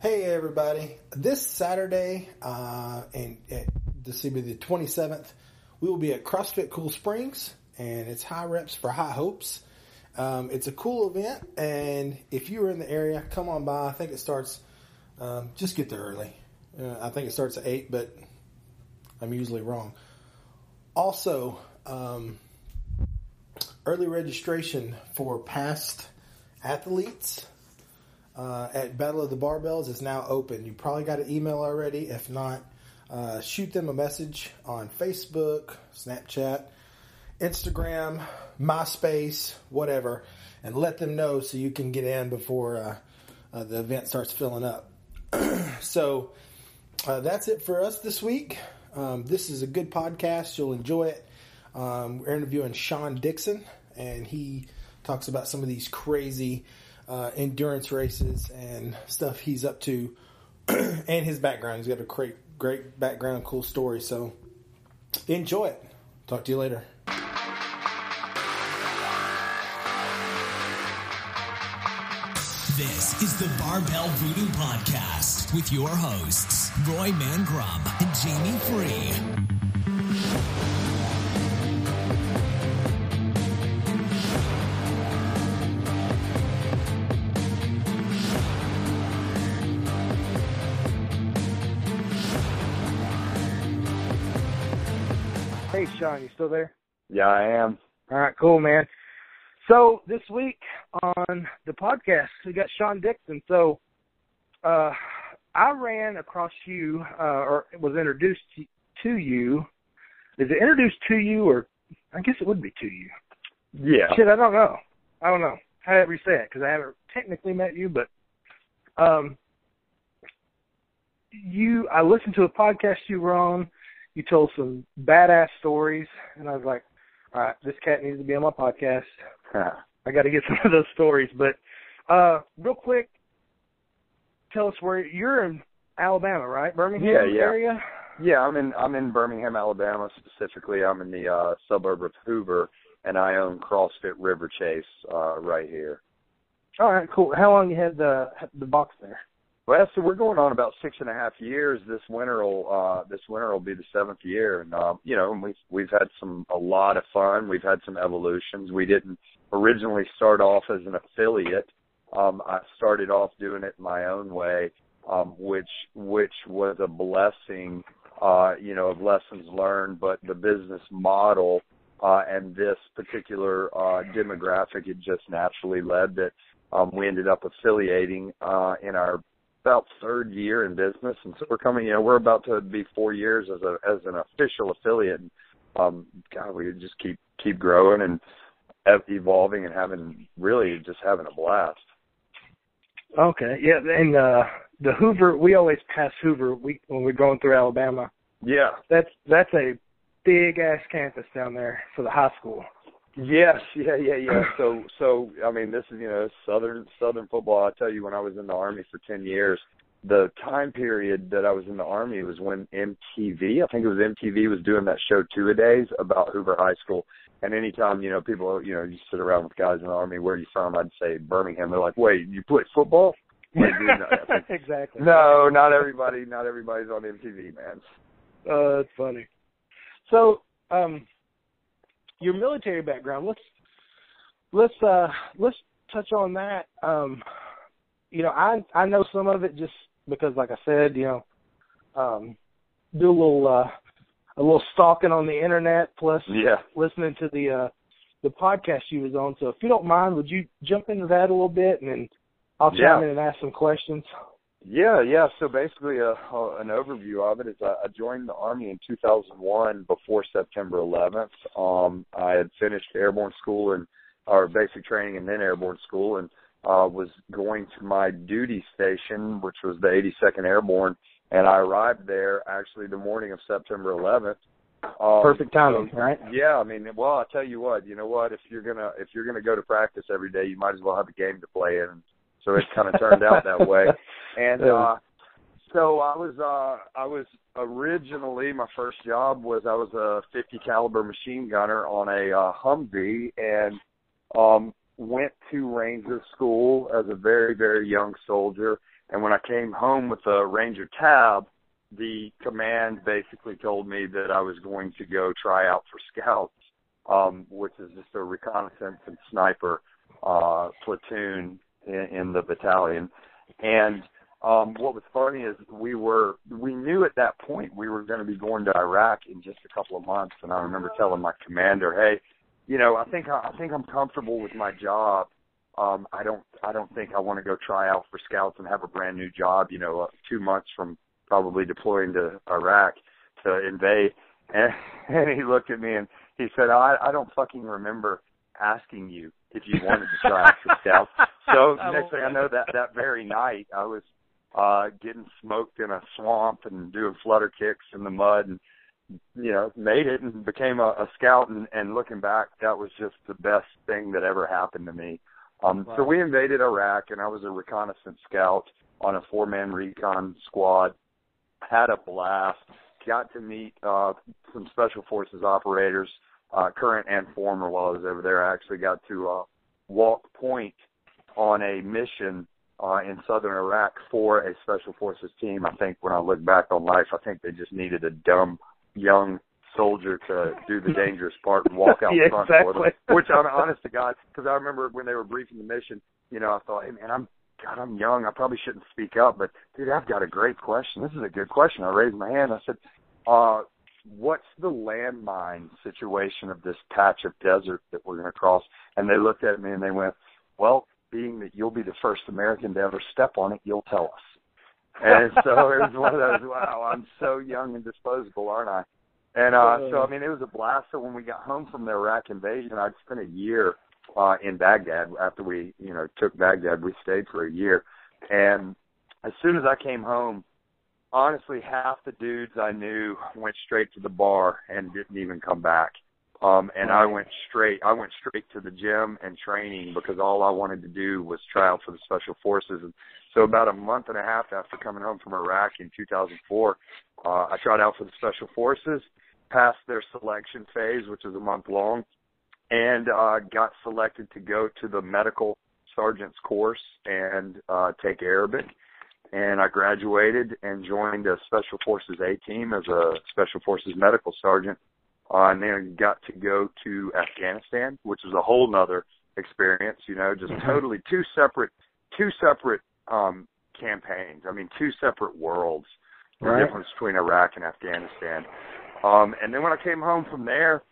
Hey everybody! This Saturday, uh, and this will be the 27th, we will be at CrossFit Cool Springs, and it's high reps for high hopes. Um, it's a cool event, and if you are in the area, come on by. I think it starts. Um, just get there early. Uh, I think it starts at eight, but I'm usually wrong. Also, um, early registration for past athletes uh, at Battle of the Barbells is now open. You probably got an email already. If not, uh, shoot them a message on Facebook, Snapchat, Instagram, MySpace, whatever, and let them know so you can get in before uh, uh the event starts filling up. so uh, that's it for us this week. Um, this is a good podcast. You'll enjoy it. Um, we're interviewing Sean Dixon, and he talks about some of these crazy uh, endurance races and stuff he's up to, and his background. He's got a great, great background, cool story. So enjoy it. Talk to you later. This is the Barbell Voodoo Podcast with your hosts, Roy Mangrum and Jamie Free. Sean, you still there? Yeah, I am. All right, cool, man. So this week on the podcast, we got Sean Dixon. So uh, I ran across you, uh, or was introduced to you. Is it introduced to you, or I guess it would be to you? Yeah. Shit, I don't know. I don't know. However you say it, because I haven't technically met you, but um, you. I listened to a podcast you were on you told some badass stories, and I was like, all right, this cat needs to be on my podcast. I got to get some of those stories. But uh, real quick, tell us where you're in Alabama, right? Birmingham yeah, yeah. area. Yeah, I'm in I'm in Birmingham, Alabama specifically. I'm in the uh, suburb of Hoover, and I own CrossFit Riverchase uh, right here. All right, cool. How long you had the the box there? Well, so we're going on about six and a half years. This winter will uh, this winter will be the seventh year, and uh, you know we've we've had some a lot of fun. We've had some evolutions. We didn't originally start off as an affiliate. Um, I started off doing it my own way, um, which which was a blessing, uh, you know, of lessons learned. But the business model uh, and this particular uh, demographic, it just naturally led that um, we ended up affiliating uh, in our about third year in business, and so we're coming. You know, we're about to be four years as a as an official affiliate. And, um, God, we just keep keep growing and evolving and having really just having a blast. Okay, yeah, and uh the Hoover, we always pass Hoover we when we're going through Alabama. Yeah, that's that's a big ass campus down there for the high school. Yes, yeah, yeah, yeah. So, so I mean, this is you know southern southern football. I tell you, when I was in the army for ten years, the time period that I was in the army was when MTV, I think it was MTV, was doing that show two a days about Hoover High School. And anytime you know people, you know, you sit around with guys in the army, where are you from? I'd say Birmingham. They're like, wait, you play football? exactly. No, not everybody. Not everybody's on MTV, man. Uh, that's funny. So, um, your military background. Let's let's uh let's touch on that. Um you know, I I know some of it just because like I said, you know, um do a little uh a little stalking on the internet plus yeah. listening to the uh the podcast you was on. So if you don't mind, would you jump into that a little bit and then I'll chime yeah. in and ask some questions. Yeah, yeah. So basically, a, uh, a, an overview of it is I, I joined the army in 2001 before September 11th. Um, I had finished airborne school and our basic training and then airborne school, and uh, was going to my duty station, which was the 82nd Airborne, and I arrived there actually the morning of September 11th. Um, Perfect timing, so, right? Yeah, I mean, well, I tell you what, you know what? If you're gonna if you're gonna go to practice every day, you might as well have a game to play in so it kind of turned out that way. And uh so I was uh I was originally my first job was I was a 50 caliber machine gunner on a uh, Humvee and um went to Ranger school as a very, very young soldier. And when I came home with a Ranger tab, the command basically told me that I was going to go try out for scouts, um, which is just a reconnaissance and sniper uh, platoon in, in the battalion. And um, what was funny is we were we knew at that point we were going to be going to Iraq in just a couple of months, and I remember telling my commander, "Hey, you know, I think I I think I'm comfortable with my job. Um, I don't I don't think I want to go try out for scouts and have a brand new job. You know, uh, two months from probably deploying to Iraq to invade." And, and he looked at me and he said, "I I don't fucking remember asking you if you wanted to try out for scouts." So next thing I know, that that very night I was uh getting smoked in a swamp and doing flutter kicks in the mud and you know made it and became a, a scout and, and looking back that was just the best thing that ever happened to me. Um wow. so we invaded iraq and i was a reconnaissance scout on a four man recon squad. Had a blast. Got to meet uh some special forces operators uh current and former while i was over there. I actually got to uh walk point on a mission uh, in southern Iraq for a special forces team. I think when I look back on life, I think they just needed a dumb young soldier to do the dangerous part and walk out yeah, front exactly. for them. Which I'm honest to God, because I remember when they were briefing the mission, you know, I thought, hey man, I'm God, I'm young. I probably shouldn't speak up, but dude, I've got a great question. This is a good question. I raised my hand. I said, uh, what's the landmine situation of this patch of desert that we're going to cross? And they looked at me and they went, well, being that you'll be the first American to ever step on it, you'll tell us. And so it was one of those, wow, I'm so young and disposable, aren't I? And uh so I mean it was a blast. So when we got home from the Iraq invasion, I'd spent a year uh in Baghdad after we, you know, took Baghdad, we stayed for a year. And as soon as I came home, honestly half the dudes I knew went straight to the bar and didn't even come back. Um, and I went straight, I went straight to the gym and training because all I wanted to do was try out for the special forces. And so about a month and a half after coming home from Iraq in 2004, uh, I tried out for the special forces, passed their selection phase, which is a month long, and, uh, got selected to go to the medical sergeant's course and, uh, take Arabic. And I graduated and joined a special forces A team as a special forces medical sergeant uh, and then got to go to Afghanistan, which is a whole nother experience. You know, just mm-hmm. totally two separate, two separate um, campaigns. I mean, two separate worlds. The right. difference between Iraq and Afghanistan. Um, and then when I came home from there,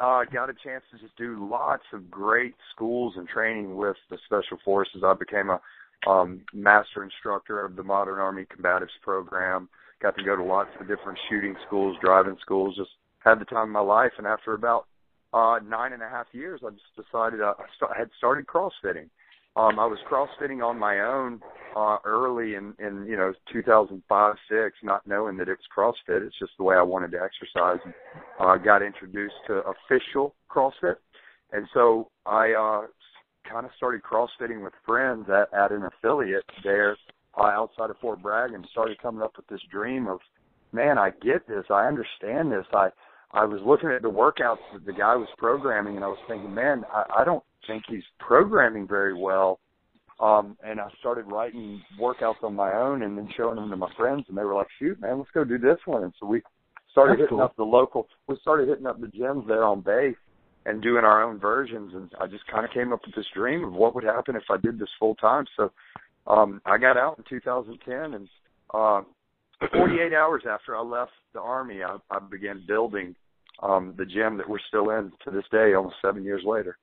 uh, got a chance to just do lots of great schools and training with the Special Forces. I became a um, master instructor of the Modern Army Combatives program. Got to go to lots of different shooting schools, driving schools, just had the time of my life. And after about uh, nine and a half years, I just decided uh, I st- had started CrossFitting. Um, I was CrossFitting on my own uh, early in, in you know 2005 six, not knowing that it's CrossFit. It's just the way I wanted to exercise. And uh, got introduced to official CrossFit, and so I uh, kind of started CrossFitting with friends at, at an affiliate there uh, outside of Fort Bragg, and started coming up with this dream of, man, I get this, I understand this, I I was looking at the workouts that the guy was programming, and I was thinking, man, I, I don't think he's programming very well. Um, and I started writing workouts on my own and then showing them to my friends, and they were like, "Shoot, man, let's go do this one." And so we started That's hitting cool. up the local. We started hitting up the gyms there on base and doing our own versions. And I just kind of came up with this dream of what would happen if I did this full time. So um, I got out in 2010, and uh, 48 hours after I left the army, I, I began building um, the gym that we're still in to this day, almost seven years later.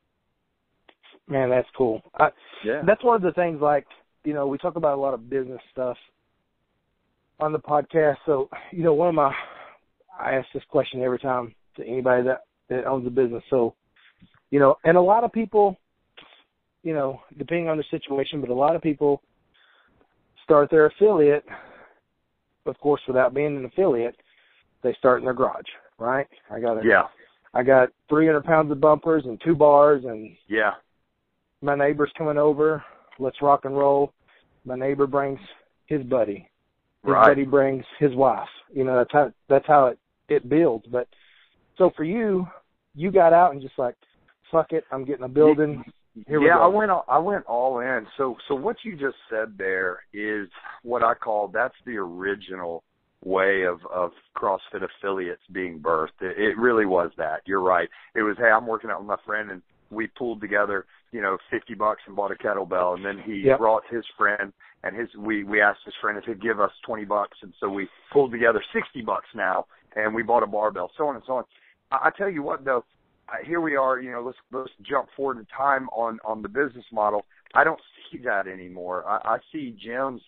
Man, that's cool. I, yeah, that's one of the things. Like you know, we talk about a lot of business stuff on the podcast. So you know, one of my I ask this question every time to anybody that that owns a business. So you know, and a lot of people, you know, depending on the situation, but a lot of people start their affiliate, of course, without being an affiliate, they start in their garage right? I got a, yeah. I got 300 pounds of bumpers and two bars, and yeah, my neighbor's coming over. Let's rock and roll. My neighbor brings his buddy. His right. buddy brings his wife. You know, that's how that's how it it builds. But so for you, you got out and just like, fuck it, I'm getting a building. Here yeah. I went all, I went all in. So so what you just said there is what I call that's the original way of of CrossFit affiliates being birthed. It, it really was that. You're right. It was hey, I'm working out with my friend and we pulled together, you know, 50 bucks and bought a kettlebell and then he Yep. brought his friend and his we we asked his friend if he'd give us 20 bucks and so we pulled together 60 bucks now and we bought a barbell, so on and so on. I, I tell you what though, here we are, you know, let's let's jump forward in time on on the business model. I don't see that anymore. I, I see gyms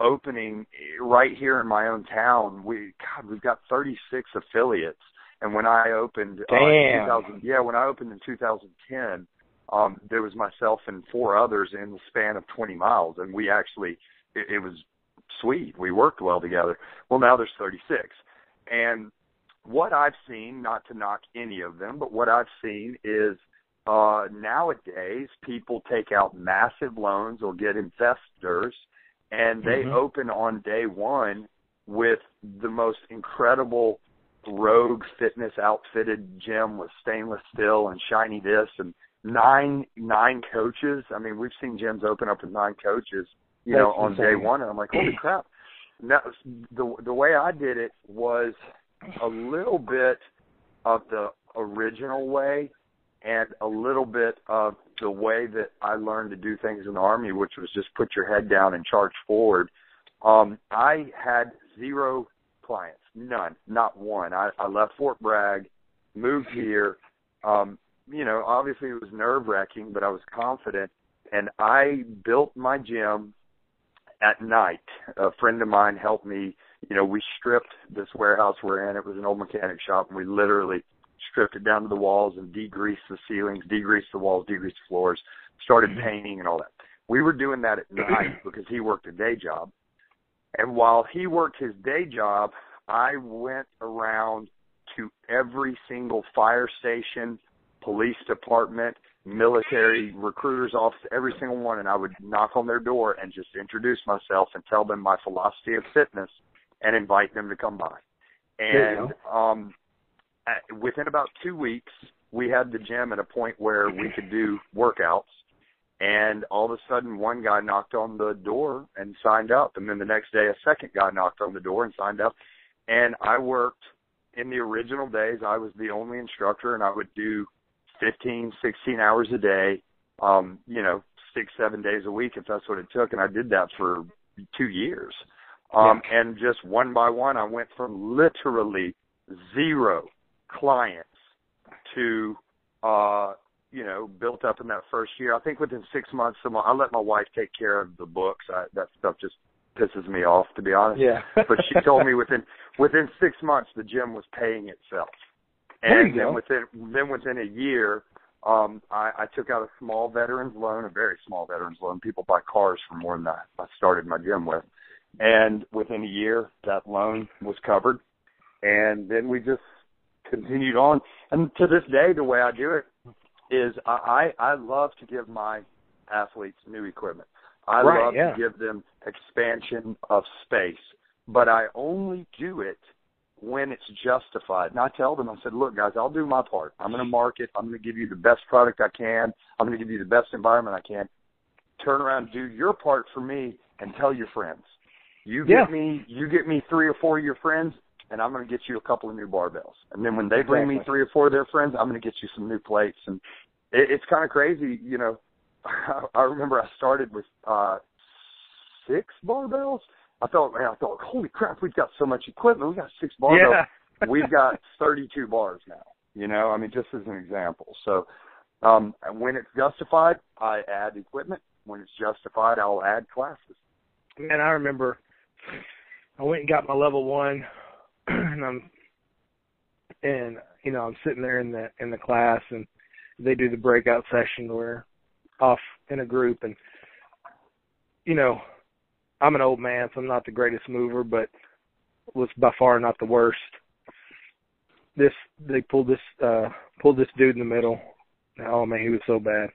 opening right here in my own town. We God, we've got 36 affiliates, and when I opened, uh, Damn. 2000, yeah, when I opened in 2010, um, there was myself and four others in the span of 20 miles, and we actually it, it was sweet. We worked well together. Well, now there's 36, and what I've seen, not to knock any of them, but what I've seen is uh, nowadays people take out massive loans or get investors, and they Mhm. open on day one with the most incredible rogue fitness outfitted gym with stainless steel and shiny this and nine nine coaches. I mean, we've seen gyms open up with nine coaches, you know, That's on day one, and I'm like, holy crap! Now, the the way I did it was a little bit of the original way and a little bit of the way that I learned to do things in the army, which was just put your head down and charge forward. Um, I had zero clients, none, not one. I, I left Fort Bragg, moved here. Um, you know, obviously it was nerve wracking, but I was confident, and I built my gym at night. A friend of mine helped me. You know, we stripped this warehouse we're in. It was an old mechanic shop, and we literally stripped it down to the walls and degreased the ceilings, degreased the walls, degreased the floors, started mm-hmm. painting and all that. We were doing that at night mm-hmm. because he worked a day job. And while he worked his day job, I went around to every single fire station, police department, military recruiter's office, every single one, and I would knock on their door and just introduce myself and tell them my philosophy of fitness and invite them to come by. And um at, within about two weeks, we had the gym at a point where we could do workouts. And all of a sudden, one guy knocked on the door and signed up. And then the next day, a second guy knocked on the door and signed up. And I worked in the original days. I was the only instructor, and I would do 15, 16 hours a day, um, you know, six, seven days a week if that's what it took. And I did that for two years. Um, and just one by one, I went from literally zero clients to uh you know built up in that first year. I think within six months i let my wife take care of the books. I, that stuff just pisses me off to be honest. Yeah. but she told me within within six months the gym was paying itself. And then within then within a year um I, I took out a small veterans loan a very small veterans loan. People buy cars for more than that i started my gym with and within a year that loan was covered and then we just continued on. And to this day, the way I do it is I I love to give my athletes new equipment. I Right, love yeah. to give them expansion of space, but I only do it when it's justified. And I tell them, I said, look, guys, I'll do my part. I'm going to market. I'm going to give you the best product I can. I'm going to give you the best environment I can. Turn around, do your part for me, and tell your friends. You Yeah. get me, you get me three or four of your friends, and I'm going to get you a couple of new barbells. And then when they bring me three or four of their friends, I'm going to get you some new plates. And it, it's kind of crazy, you know. I I remember I started with uh six barbells. I thought, man, I thought, holy crap, we've got so much equipment. We got six barbells. Yeah. we've got 32 bars now. You know, I mean, just as an example. So, um, when it's justified, I add equipment. When it's justified, I'll add classes. And I remember I went and got my level one and I'm and you know, I'm sitting there in the in the class and they do the breakout session where off in a group and you know, I'm an old man, so I'm not the greatest mover, but was by far not the worst. This they pulled this uh pulled this dude in the middle. Oh man, he was so bad.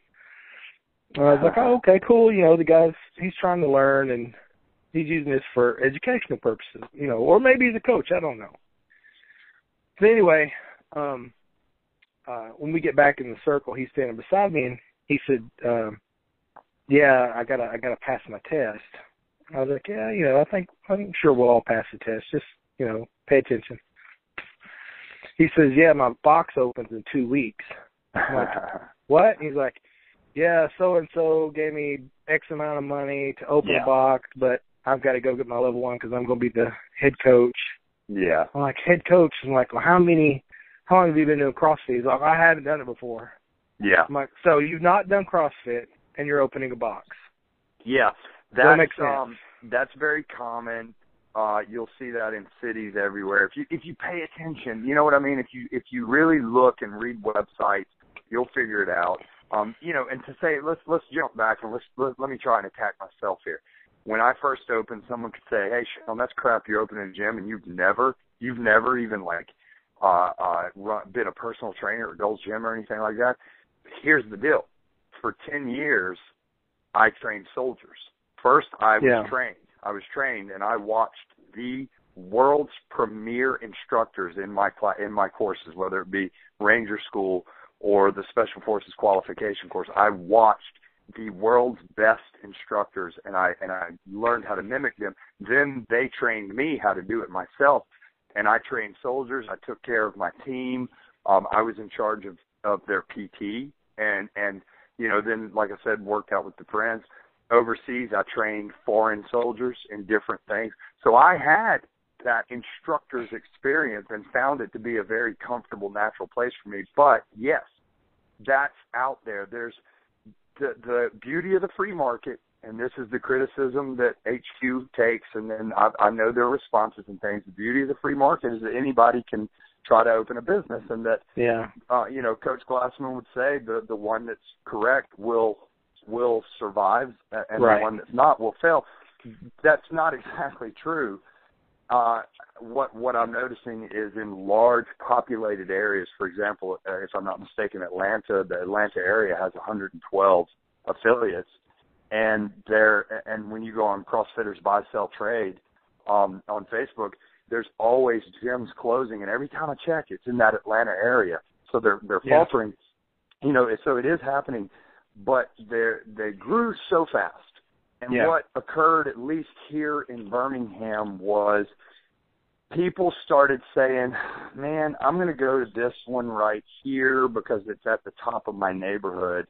I was like, oh, okay, cool. You know, the guy's he's trying to learn and he's using this for educational purposes, you know, or maybe he's a coach. I don't know. But anyway, um, uh, when we get back in the circle, he's standing beside me and he said, um, "Yeah, I gotta I gotta pass my test." I was like, "Yeah, you know, I think I'm sure we'll all pass the test. Just you know, pay attention." He says, "Yeah, my box opens in two weeks." I'm like, "What?" He's like, "Yeah, so and so gave me X amount of money to open Yeah. a box, but I've got to go get my level one because I'm going to be the head coach." yeah. I'm like, "Head coach?" I'm like, "Well, how many? How long have you been doing CrossFit?" He's like, "I haven't done it before." Yeah. I'm like, "So you've not done CrossFit and you're opening a box?" Yeah. That That's makes sense. um that's very common. Uh you'll see that in cities everywhere. If you if you pay attention, you know what I mean? If you if you really look and read websites, you'll figure it out. Um, you know, and to say let's let's jump back and let's let, let me try and attack myself here. When I first opened, someone could say, "Hey, Sean, that's crap. You're opening a gym, and you've never, you've never even like, uh, uh, run, been a personal trainer at Gold's Gym or anything like that." Here's the deal: for ten years, I trained soldiers. First, I was Yeah. trained. I was trained, and I watched the world's premier instructors in my cla- in my courses, whether it be Ranger School or the Special Forces Qualification course. I watched the world's best instructors, and I and I learned how to mimic them. Then they trained me how to do it myself, and I trained soldiers. I took care of my team. Um, I was in charge of of their PT, and and you know then like I said, worked out with the friends overseas. I trained foreign soldiers in different things. So I had that instructor's experience and found it to be a very comfortable, natural place for me. But yes, that's out there. There's the the beauty of the free market, and this is the criticism that HQ takes, and then I, I know their responses and things. The beauty of the free market is that anybody can try to open a business, and that Yeah. uh, you know, Coach Glassman would say the the one that's correct will will survive, and Right. the one that's not will fail. That's not exactly true. Uh, what what I'm noticing is in large populated areas, for example, uh, if I'm not mistaken, Atlanta, the Atlanta area has 112 affiliates, and there and when you go on CrossFitters Buy Sell Trade um, on Facebook, there's always gyms closing, and every time I check, it's in that Atlanta area. So they're they're Yeah. faltering. You know, so it is happening, but they they grew so fast. And Yeah. what occurred, at least here in Birmingham, was people started saying, "Man, I'm going to go to this one right here because it's at the top of my neighborhood."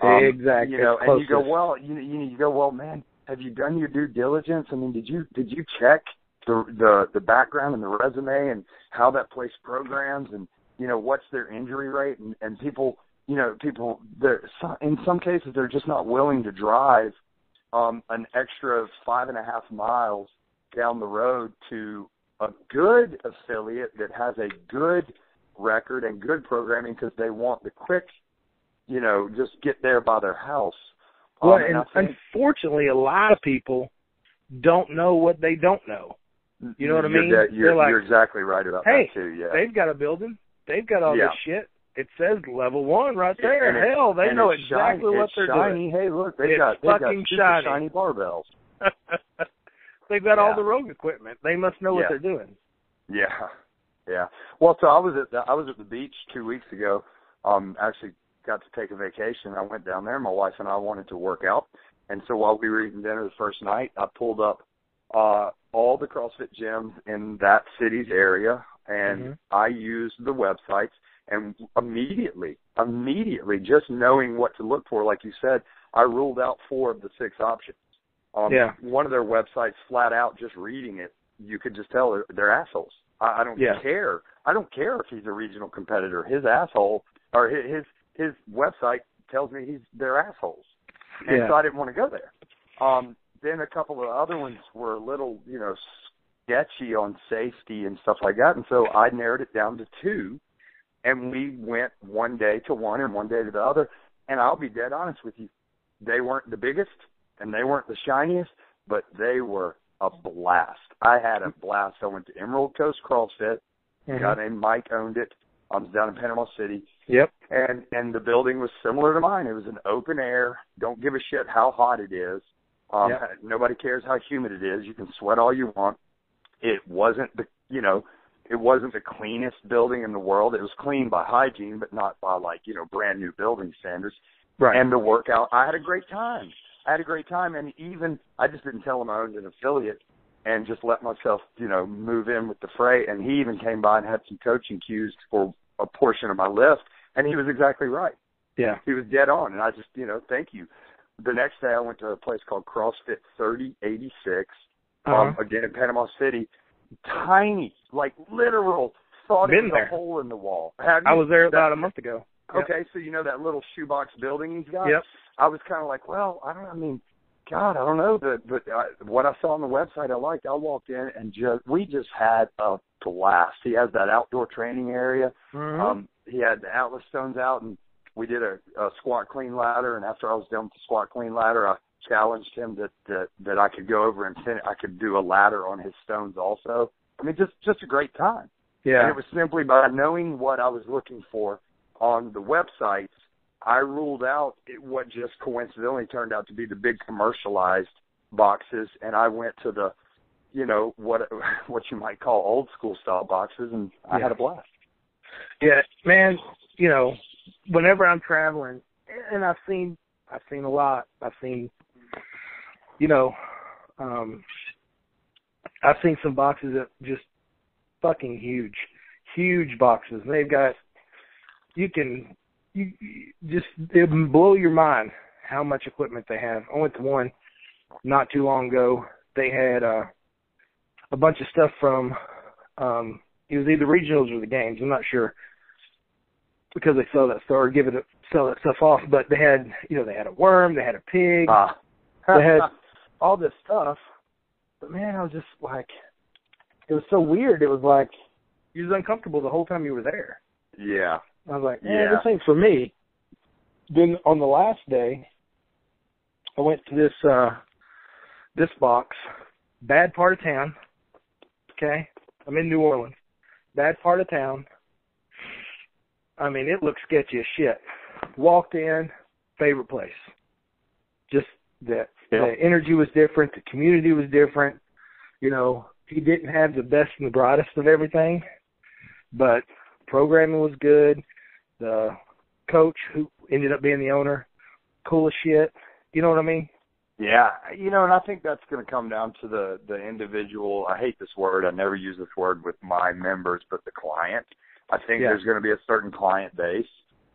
Um, Exactly. You know, and you go, "Well, you you, you go, well, man, have you done your due diligence? I mean, did you did you check the the the background and the resume and how that place programs and you know what's their injury rate and and people you know people they're so- in some cases they're just not willing to drive um an extra five and a half miles down the road to a good affiliate that has a good record and good programming because they want the quick you know just get there by their house um, Well, and and think unfortunately, a lot of people don't know what they don't know. You know what I mean? de- you're, They're like, you're exactly right about "Hey, that too. Yeah, They've got a building. They've got all Yeah. this shit. It says level one right there. It- Hell, they know exactly shiny, what it's they're shiny. Hey, look, they've got they've got fucking super shiny. shiny barbells. they've got all the rogue equipment. They must know Yeah. what they're doing. Yeah, yeah. Well, so I was at the, I was at the beach two weeks ago. Um, actually got to take a vacation. I went down there. My wife and I wanted to work out, and so while we were eating dinner the first night, I pulled up uh all the CrossFit gyms in that city's area, and Mhm. I used the websites. And immediately, immediately, just knowing what to look for, like you said, I ruled out four of the six options. Um, Yeah. One of their websites, flat out, just reading it, you could just tell they're, they're assholes. I, I don't Yeah. care. I don't care if he's a regional competitor. His asshole or his his, his website tells me he's they're assholes, and Yeah. so I didn't want to go there. Um, then a couple of other ones were a little, you know, sketchy on safety and stuff like that, and so I narrowed it down to two, and we went one day to one and one day to the other. And I'll be dead honest with you, they weren't the biggest and they weren't the shiniest, but they were a blast. I had a blast. I went to Emerald Coast CrossFit. A Mhm. guy named Mike owned it. I was down in Panama City, Yep. and and the building was similar to mine. It was an open air. Don't give a shit how hot it is. Um, Yep. Nobody cares how humid it is. You can sweat all you want. It wasn't the you know it wasn't the cleanest building in the world. It was clean by hygiene, but not by like you know brand new building standards. Right. And the workout, I had a great time. I had a great time, and even I just didn't tell him I owned an affiliate, and just let myself, you know, move in with the fray. And he even came by and had some coaching cues for a portion of my lift, and he was exactly right. yeah. He was dead on, and I just, you know, thank you. The next day, I went to a place called CrossFit 3086, um, Uh-huh. again in Panama City. Tiny, like literal, thought it Been was there. a hole in the wall. Have I you? was there about a month ago. Yep. Okay, so you know that little shoebox building he's got. Yep. I was kind of like, well, I don't. I mean, God, I don't know. But but uh, what I saw on the website, I liked. I walked in and just we just had a blast. He has that outdoor training area. Mhm. Um, he had the Atlas stones out, and we did a, a squat clean ladder. And after I was done with the squat clean ladder, I challenged him that that that I could go over and fin- I could do a ladder on his stones also. I mean, just just a great time. And yeah. it was simply by knowing what I was looking for on the websites, I ruled out it, what just coincidentally turned out to be the big commercialized boxes, and I went to the, you know, what what you might call old school style boxes, and I had a blast. Yeah, man, you know, whenever I'm traveling and I've seen I've seen a lot. I've seen you know, um I've seen some boxes that just fucking huge. Huge boxes. And they've got you can you, you just it blow your mind how much equipment they have. I went to one not too long ago. They had uh a bunch of stuff from um it was either regionals or the games, I'm not sure. Because they sell that stuff or give it a, sell that stuff off. But they had you know, they had a worm, they had a pig, Ah, they had all this stuff. But man, I was just like it was so weird. It was like you was uncomfortable the whole time you were there. yeah, I was like, man, Yeah. this ain't for me. Then on the last day, I went to this uh this box, bad part of town. Okay, I'm in New Orleans, bad part of town. I mean, it looked sketchy as shit. Walked in, favorite place. Just that The energy was different, the community was different. You know, he didn't have the best and the brightest of everything, but programming was good. The coach who ended up being the owner, cool as shit. You know what I mean? yeah. You know, and I think that's going to come down to the the individual. I hate this word. I never use this word with my members, but the client. I think Yeah. there's going to be a certain client base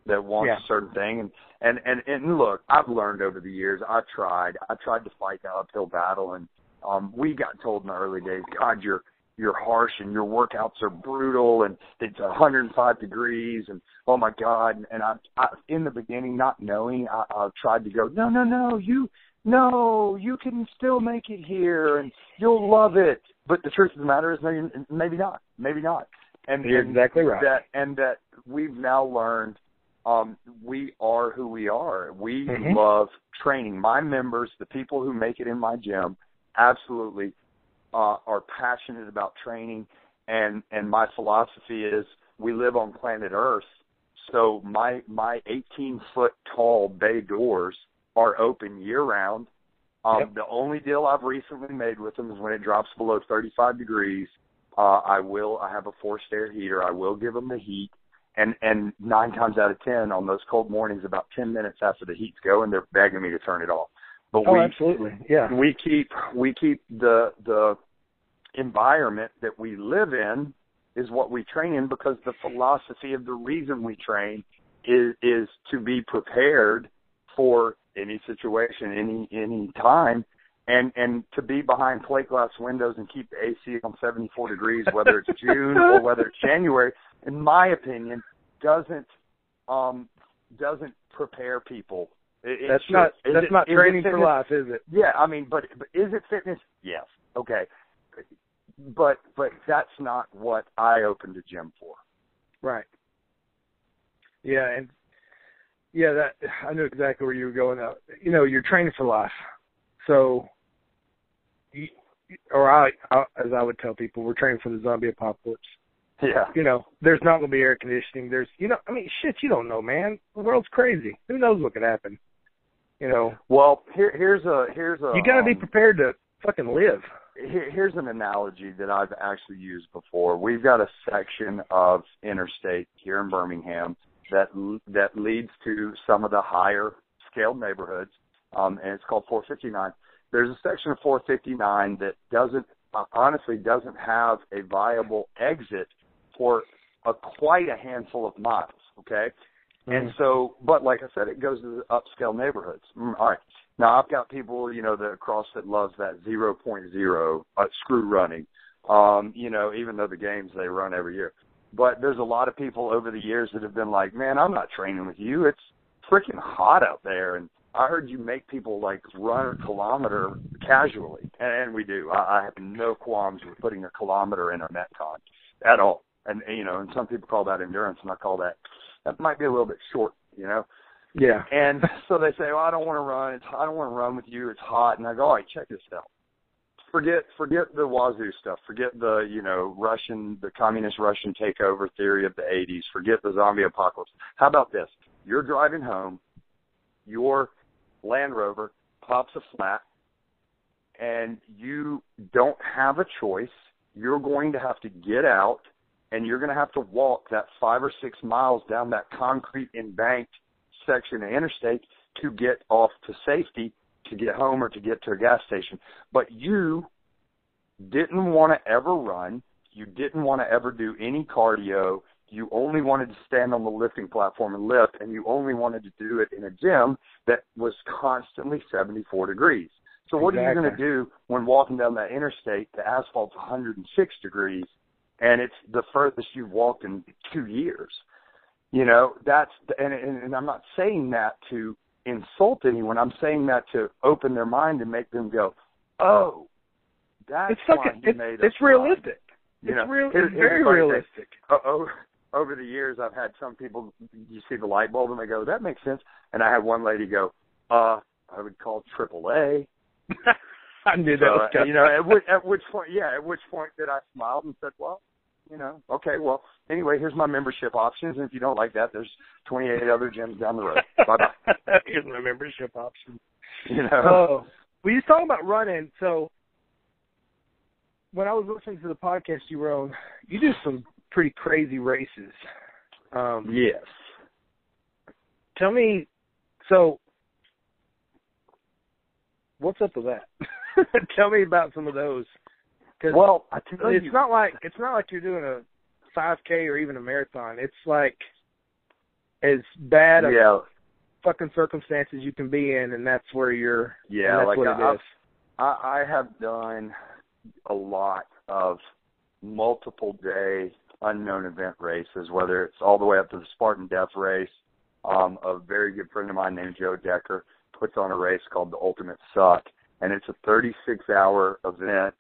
that wants Yeah. a certain thing, and and and and look, I've learned over the years. I tried. I tried to fight the uphill battle, and um, we got told in the early days, God, you're you're harsh and your workouts are brutal and it's 105 degrees and oh my God. And, and I, I, in the beginning, not knowing, I, I tried to go, no, no, no, you, no, you can still make it here and you'll love it. But the truth of the matter is maybe, maybe not, maybe not. And, You're and exactly right. That, and that we've now learned, um, we are who we are. We Mhm. love training. My members, the people who make it in my gym, absolutely uh, are passionate about training, and and my philosophy is we live on planet Earth, so my my 18 foot tall bay doors are open year round. Um, Yep. The only deal I've recently made with them is when it drops below 35 degrees. Uh, I will. I have a forced air heater. I will give them the heat, and and nine times out of ten on those cold mornings, about 10 minutes after the heat's going, they're begging me to turn it off. But Oh, we absolutely. Yeah. we keep we keep the the environment that we live in is what we train in because the philosophy of the reason we train is is to be prepared for any situation any any time and and to be behind plate glass windows and keep the AC on 74 degrees whether it's June or whether it's January in my opinion doesn't um doesn't prepare people It- it That's should. not that's it- not training for life, is it? Yeah, I mean, but, but is it fitness? Yes. Okay. But but that's not what I opened a gym for. Right. Yeah, and yeah, that I knew exactly where you were going. Out. You know, you're training for life, so, you, or I, I, as I would tell people, we're training for the zombie apocalypse. Yeah. You know, there's not going to be air conditioning. There's, you know, I mean, shit, you don't know, man. The world's crazy. Who knows what could happen? You know, Well, here here's a here's a you got to be um, prepared to fucking live. here, here's an analogy that I've actually used before. We've got a section of interstate here in Birmingham that that leads to some of the higher upscale neighborhoods, um, and it's called 459. There's a section of 459 that doesn't, uh, honestly, doesn't have a viable exit for a, quite a handful of miles. Okay, mm-hmm. and so, but like I said, it goes to the upscale neighborhoods. Mm, all right. Now I've got people, you know, that across that loves that 0.0 uh, screw running. Um, you know, even though the games they run every year. But there's a lot of people over the years that have been like, man, I'm not training with you. It's freaking hot out there, and I heard you make people like run a kilometer casually, and, we do. I, I have no qualms with putting a kilometer in a metcon at all. And you know, and some people call that endurance, and I call that that might be a little bit short, you know. Yeah. And so they say, well, I don't want to run. It's I don't want to run with you. It's hot. And I go, all right, check this out forget forget the wazoo stuff. Forget the you know Russian the communist Russian takeover theory of the 80s. Forget the zombie apocalypse. How about this? You're driving home, your Land Rover pops a flat, and you don't have a choice. You're going to have to get out, and you're going to have to walk that five or six miles down that concrete embanked section of interstate to get off to safety to get home or to get to a gas station. But you didn't want to ever run. You didn't want to ever do any cardio. You only wanted to stand on the lifting platform and lift, and you only wanted to do it in a gym that was constantly 74 degrees. So what exactly. are you going to do when walking down that interstate? The asphalt's 106 degrees, and it's the furthest you've walked in two years. You know that's and, and, and I'm not saying that to insult anyone. I'm saying that to open their mind and make them go, "Oh, that's it's why he it's, made It's realistic. You it's know, real. It's very realistic. Over, over the years, I've had some people. You see the light bulb, and they go, "That makes sense." And I had one lady go, "Uh, I would call AAA." I knew that so, was coming. You know, at which, at which point, yeah, at which point did I smiled and said, "Well, you know, okay, well, anyway, here's my membership options, and if you don't like that, there's 28 other gyms down the road. Bye bye. here's my membership options. You know. Oh, we just talking about running. So when I was listening to the podcast you were on, you do some pretty crazy races. Um, yes. Tell me, so what's up with that? tell me about some of those. Cause well, I tell it's you, not like it's not like you're doing a 5K or even a marathon. It's like as bad of yeah. fucking circumstances you can be in, and that's where you're. Yeah, that's like what I, it is. I, I have done a lot of multiple day unknown event races, whether it's all the way up to the Spartan Death Race. Um, a very good friend of mine named Joe Decker puts on a race called the Ultimate Suck, and it's a 36 hour event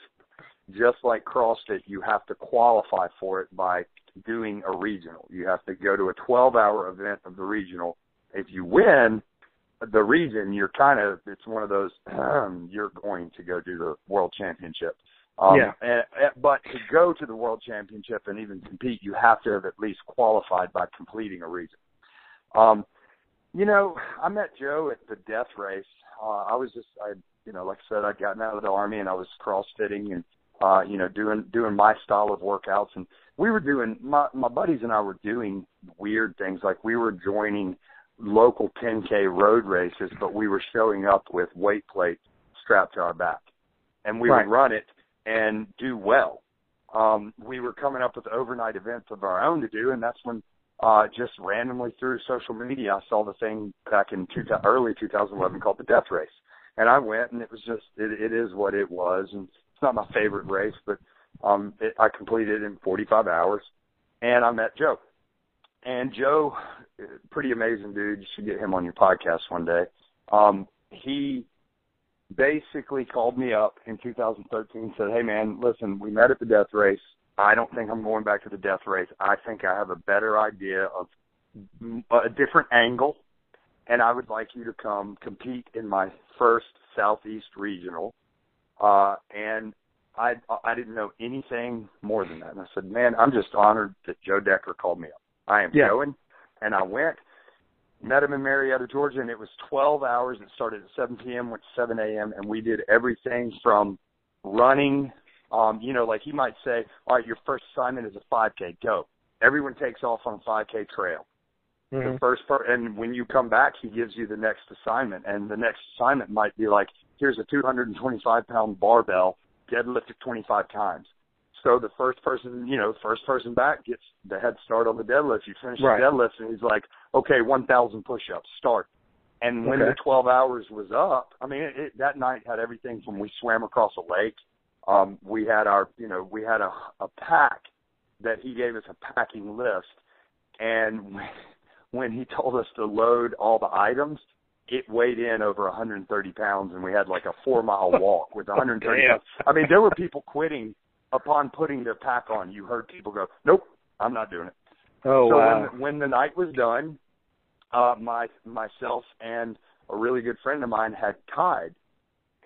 just like CrossFit, you have to qualify for it by doing a regional. You have to go to a 12 hour event of the regional. If you win the region, you're kind of, it's one of those, um, you're going to go do the world championship. Um, yeah. And, and, but to go to the world championship and even compete, you have to have at least qualified by completing a region. Um, you know, I met Joe at the death race. Uh, I was just, I, you know, like I said, I'd gotten out of the army and I was crossfitting and uh, you know, doing doing my style of workouts, and we were doing my my buddies and I were doing weird things like we were joining local 10k road races, but we were showing up with weight plates strapped to our back, and we right. would run it and do well. Um, we were coming up with overnight events of our own to do, and that's when uh, just randomly through social media, I saw the thing back in two, early 2011 called the Death Race, and I went, and it was just it, it is what it was, and it's not my favorite race, but um, it, I completed it in 45 hours, and I met Joe. And Joe, pretty amazing dude. You should get him on your podcast one day. Um, he basically called me up in 2013 and said, "Hey man, listen, we met at the death race. I don't think I'm going back to the death race. I think I have a better idea of a different angle, and I would like you to come compete in my first Southeast Regional uh, and I I didn't know anything more than that. And I said, man, I'm just honored that Joe Decker called me up. I am yeah. going, and I went. Met him in Marietta, Georgia, and it was 12 hours. It started at 7 p.m., went to 7 a.m., and we did everything from running. Um, you know, like he might say, all right, your first assignment is a 5K, go. Everyone takes off on a 5K trail. The first part, and when you come back, he gives you the next assignment, and the next assignment might be like, here's a 225 pound barbell, deadlift it 25 times. So the first person, you know, first person back gets the head start on the deadlift. You finish Right. the deadlift, and he's like, okay, 1,000 push-ups, start. And when Okay. the 12 hours was up, I mean, it, it, that night had everything from we swam across a lake. Um, we had our, you know, we had a, a pack that he gave us a packing list, and when he told us to load all the items, it weighed in over 130 pounds, and we had like a four mile walk with 130 pounds. I mean, there were people quitting upon putting their pack on. You heard people go, "Nope, I'm not doing it." Oh so wow. when when the night was done, uh, my myself and a really good friend of mine had tied,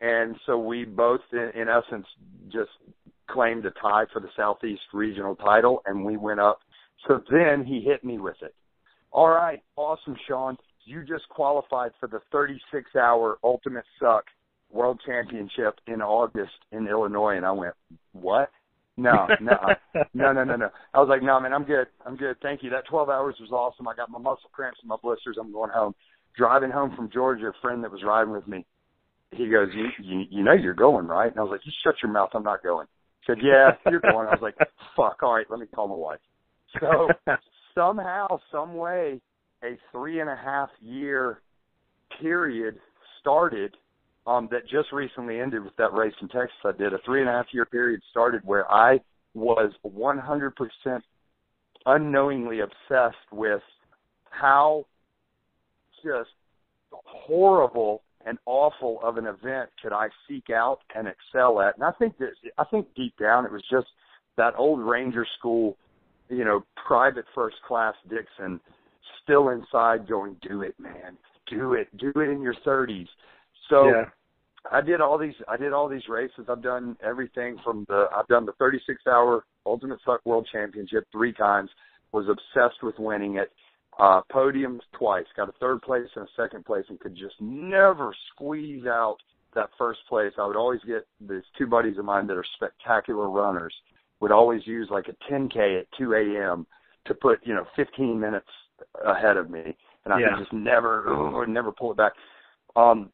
and so we both, in, in essence, just claimed a tie for the Southeast Regional title, and we went up. So then he hit me with it. All right, awesome, Sean. You just qualified for the 36-hour Ultimate Suck World Championship in August in Illinois, and I went, what? No, no, uh, no, no, no, no. I was like, no, man, I'm good. I'm good. Thank you. That 12 hours was awesome. I got my muscle cramps and my blisters. I'm going home. Driving home from Georgia, a friend that was riding with me, he goes, you, you, you know you're going, right? And I was like, you shut your mouth. I'm not going. He said, yeah, you're going. I was like, fuck. All right, let me call my wife. So somehow, some way, a three and a half year period started um, that just recently ended with that race in Texas I did. A three and a half year period started where I was 100% unknowingly obsessed with how just horrible and awful of an event could I seek out and excel at. And I think that I think deep down it was just that old Ranger school, you know, private first class Dixon still inside going, Do it, man. Do it. Do it in your thirties. So yeah. I did all these I did all these races. I've done everything from the I've done the 36 hour Ultimate Suck World Championship 3 times. Was obsessed with winning it. Uh podiums twice. Got a third place and a second place and could just never squeeze out that first place. I would always get these two buddies of mine that are spectacular runners would always use like a 10k at 2 a.m. to put, you know, 15 minutes ahead of me and I Yeah. could just never or never pull it back. Um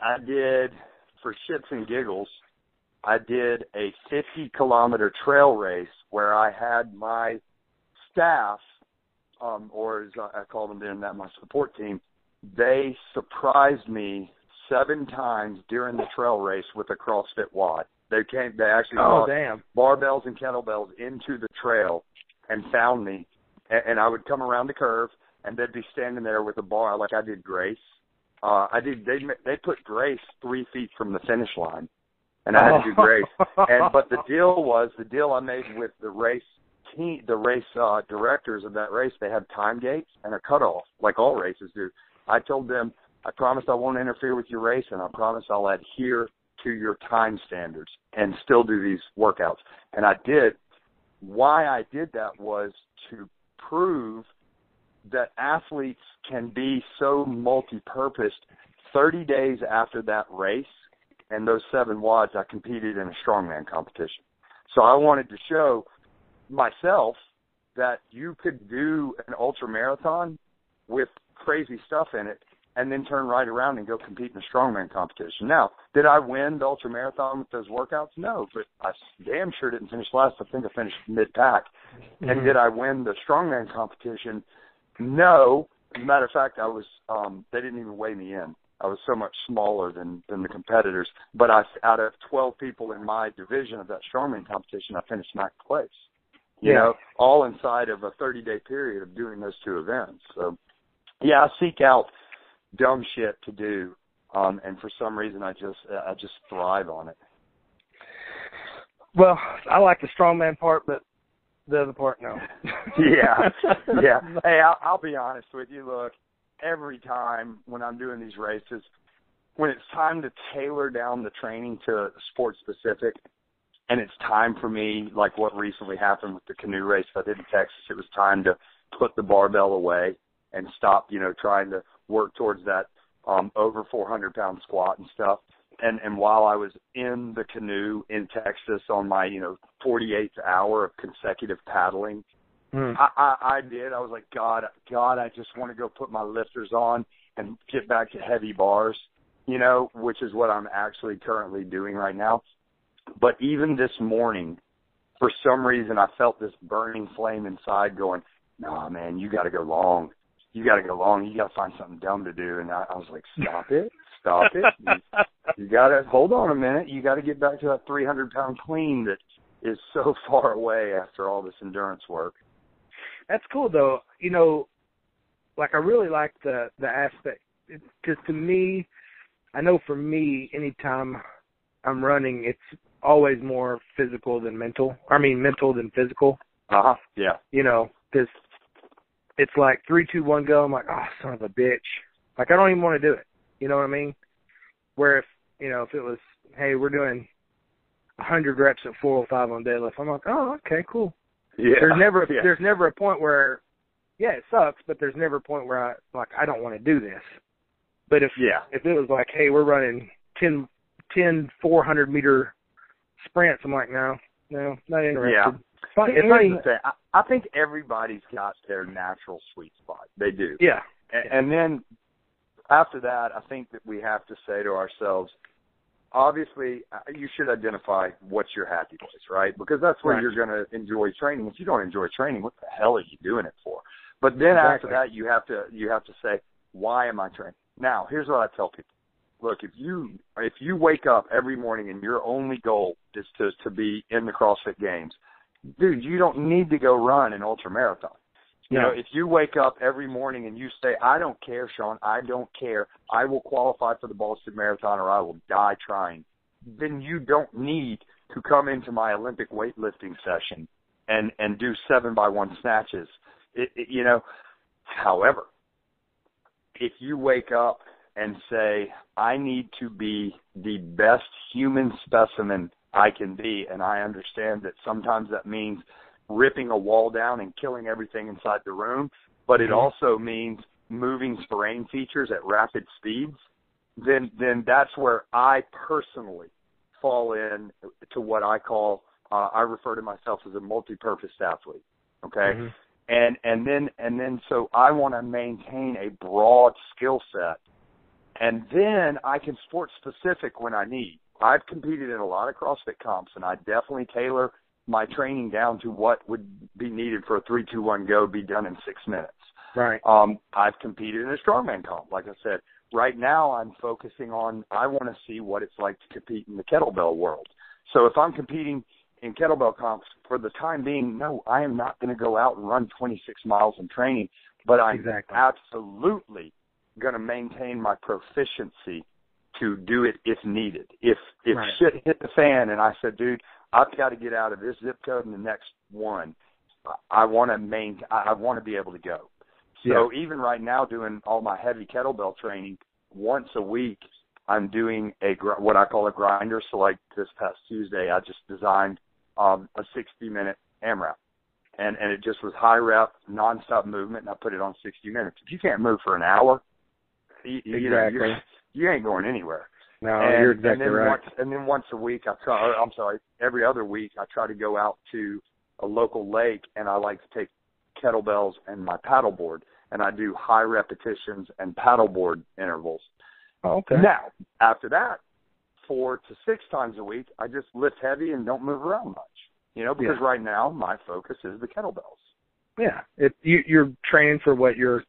I did for shits and giggles. I did a 50 kilometer trail race where I had my staff, um, or as I call them then, that my support team. They surprised me seven times during the trail race with a CrossFit WOD. They came. They actually Oh brought damn. barbells and kettlebells into the trail and found me. And, and I would come around the curve, and they'd be standing there with a bar like I did Grace. Uh, I did. They they put Grace three feet from the finish line, and I had to do Grace. And but the deal was the deal I made with the race team, the race uh, directors of that race. They had time gates and a cutoff, like all races do. I told them, I promise I won't interfere with your race, and I promise I'll adhere to your time standards and still do these workouts. And I did. Why I did that was to prove that athletes can be so multi-purposed. 30 days after that race and those seven WODs, I competed in a strongman competition. So I wanted to show myself that you could do an ultra marathon with crazy stuff in it and then turn right around and go compete in a strongman competition. Now, did I win the ultra marathon with those workouts? No, but I damn sure didn't finish last. I think I finished mid pack. And did I win the strongman competition? No. As a matter of fact, I was um they didn't even weigh me in. I was so much smaller than than the competitors. But I out of 12 people in my division of that strongman competition, I finished ninth place. You Yeah. know, all inside of a 30 day period of doing those two events. So, yeah, I seek out dumb shit to do, um, and for some reason, I just I just thrive on it. Well, I like the strongman part, but the other part, no. yeah, yeah. Hey, I'll, I'll be honest with you. Look, every time when I'm doing these races, when it's time to tailor down the training to sport specific, and it's time for me, like what recently happened with the canoe race I did in Texas, it was time to put the barbell away and stop, you know, trying to work towards that um over 400 pound squat and stuff. And and while I was in the canoe in Texas on my, you know, 48th hour of consecutive paddling, Mm. I, I I did. I was like, God, God, I just want to go put my lifters on and get back to heavy bars, you know, which is what I'm actually currently doing right now. But even this morning, for some reason, I felt this burning flame inside going, "Nah, man, you got to go long. You got to go long. You got to find something dumb to do." And I, I was like, "Stop it, stop it. You, you got to hold on a minute. You got to get back to that 300 pound clean that is so far away after all this endurance work." That's cool though. You know, like I really like the the aspect because to me, I know for me, anytime I'm running, it's always more physical than mental. I mean, mental than physical. Uh huh. Yeah. You know, because it's like three, two, one, go. I'm like, oh, son of a bitch. Like I don't even want to do it. You know what I mean? Where if you know if it was, hey, we're doing 100 reps at 405 on deadlift, I'm like, oh, okay, cool. Yeah. There's never yeah. there's never a point where yeah, it sucks, but there's never a point where I like I don't want to do this. But if Yeah. if it was like, hey, we're running 10 10 400 meter sprints, I'm like, no, no, not interested. Yeah. It's not, it's Here's not the even, thing. I, think everybody's got their natural sweet spot. They do. yeah, And, and then after that, I think that we have to say to ourselves, obviously, uh, you should identify what's your happy place, right? Because that's where Right. you're going to enjoy training. If you don't enjoy training, what the hell are you doing it for? But then after that, you have to you have to say, why am I training? Now, here's what I tell people. Look, if you if you wake up every morning and your only goal is to to be in the CrossFit Games, dude, you don't need to go run an ultra marathon. You know, if you wake up every morning and you say, I don't care, Sean, I don't care, I will qualify for the Boston Marathon or I will die trying, then you don't need to come into my Olympic weightlifting session and, and do seven by one snatches. It, it, you know, however, if you wake up and say, I need to be the best human specimen I can be, and I understand that sometimes that means ripping a wall down and killing everything inside the room, but it Mhm. also means moving terrain features at rapid speeds, then then that's where I personally fall in to what I call uh, I refer to myself as a multi-purpose athlete. Okay, Mhm. and and then and then so I want to maintain a broad skill set, and then I can sport specific when I need. I've competed in a lot of CrossFit comps, and I definitely tailor my training down to what would be needed for a three, two, one, go, be done in six minutes. right. Um, I've competed in a strongman comp, like I said. Right now, I'm focusing on. I want to see what it's like to compete in the kettlebell world. So if I'm competing in kettlebell comps for the time being, no, I am not going to go out and run 26 miles in training, but I'm Exactly. absolutely going to maintain my proficiency to do it if needed. If if Right. shit hit the fan and I said, dude, I've got to get out of this zip code in the next one, I- want to main. I I want to be able to go. So even right now, doing all my heavy kettlebell training once a week, I'm doing a gr- what I call a grinder. So like this past Tuesday, I just designed um, a 60 minute AMRAP, and and it just was high rep, nonstop movement, and I put it on 60 minutes. If you can't move for an hour, you, you know Exactly. you're, you ain't going anywhere. No, and, you're and exactly then right. once and then once a week I try or, I'm sorry, every other week I try to go out to a local lake and I like to take kettlebells and my paddleboard and I do high repetitions and paddleboard intervals. Oh, okay. Now, after that, four to six times a week, I just lift heavy and don't move around much. You know, because Yeah. right now my focus is the kettlebells. Yeah, it, you, you're training for what you're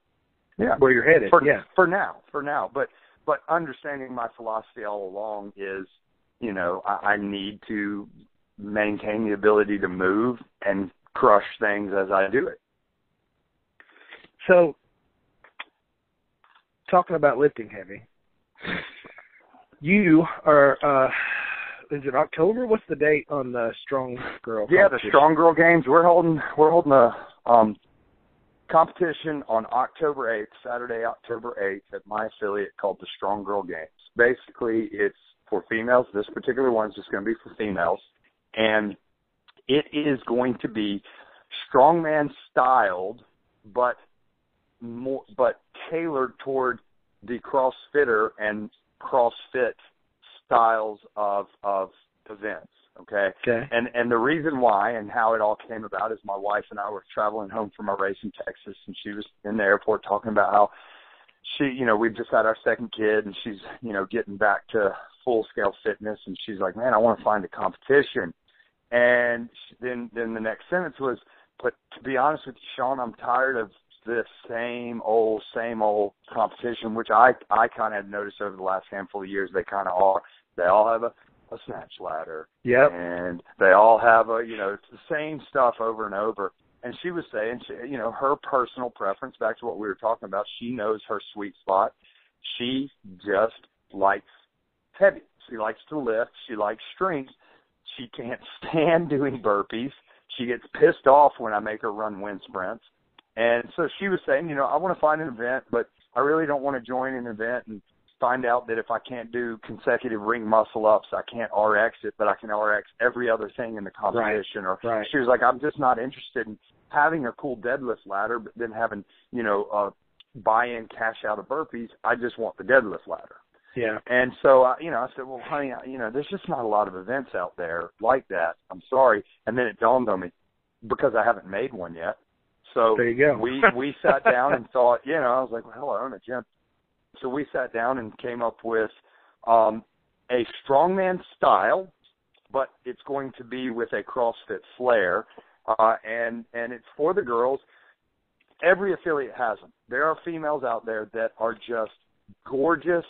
Yeah. where you're headed. for yeah, for now, for now. But but understanding my philosophy all along is, you know, I, I need to maintain the ability to move and crush things as I do it. So, talking about lifting heavy, you are. uh Is it October? What's the date on the Strong Girl? Yeah, the? Strong Girl Games. We're holding we're holding a um competition on October eighth, Saturday, October eighth, at my affiliate called the Strong Girl Games. Basically, it's for females. This particular one's just going to be for females, and it is going to be strongman styled, but more but tailored toward the CrossFitter and CrossFit styles of of events. Okay. Okay. And and the reason why and how it all came about is my wife and I were traveling home from a race in Texas, and she was in the airport talking about how she, you know, we've just had our second kid, and she's, you know, getting back to full scale fitness, and she's like, man, I want to find a competition. And then then the next sentence was, but to be honest with you, Sean, I'm tired of this same old, same old competition, which I I kind of noticed over the last handful of years. They kind of are. They all have a a snatch ladder. Yep. And they all have a, you know, it's the same stuff over and over. And she was saying, she, you know, her personal preference, back to what we were talking about, she knows her sweet spot. She just likes heavy. She likes to lift. She likes strength. She can't stand doing burpees. She gets pissed off when I make her run wind sprints. And so she was saying, you know, I want to find an event, but I really don't want to join an event and find out that if I can't do consecutive ring muscle ups, I can't RX it, but I can RX every other thing in the competition. Right. Or right. she was like, I'm just not interested in having a cool deadlift ladder, but then having, you know, uh, buy in, cash out of burpees. I just want the deadlift ladder. Yeah. And so, uh, you know, I said, well, honey, you know, there's just not a lot of events out there like that. I'm sorry. And then it dawned on me because I haven't made one yet. So there you go. we we sat down and thought, you know, I was like, well, hell, I own a gym. So we sat down and came up with um, a strongman style, but it's going to be with a CrossFit flair, uh, and and it's for the girls. Every affiliate has them. There are females out there that are just gorgeous,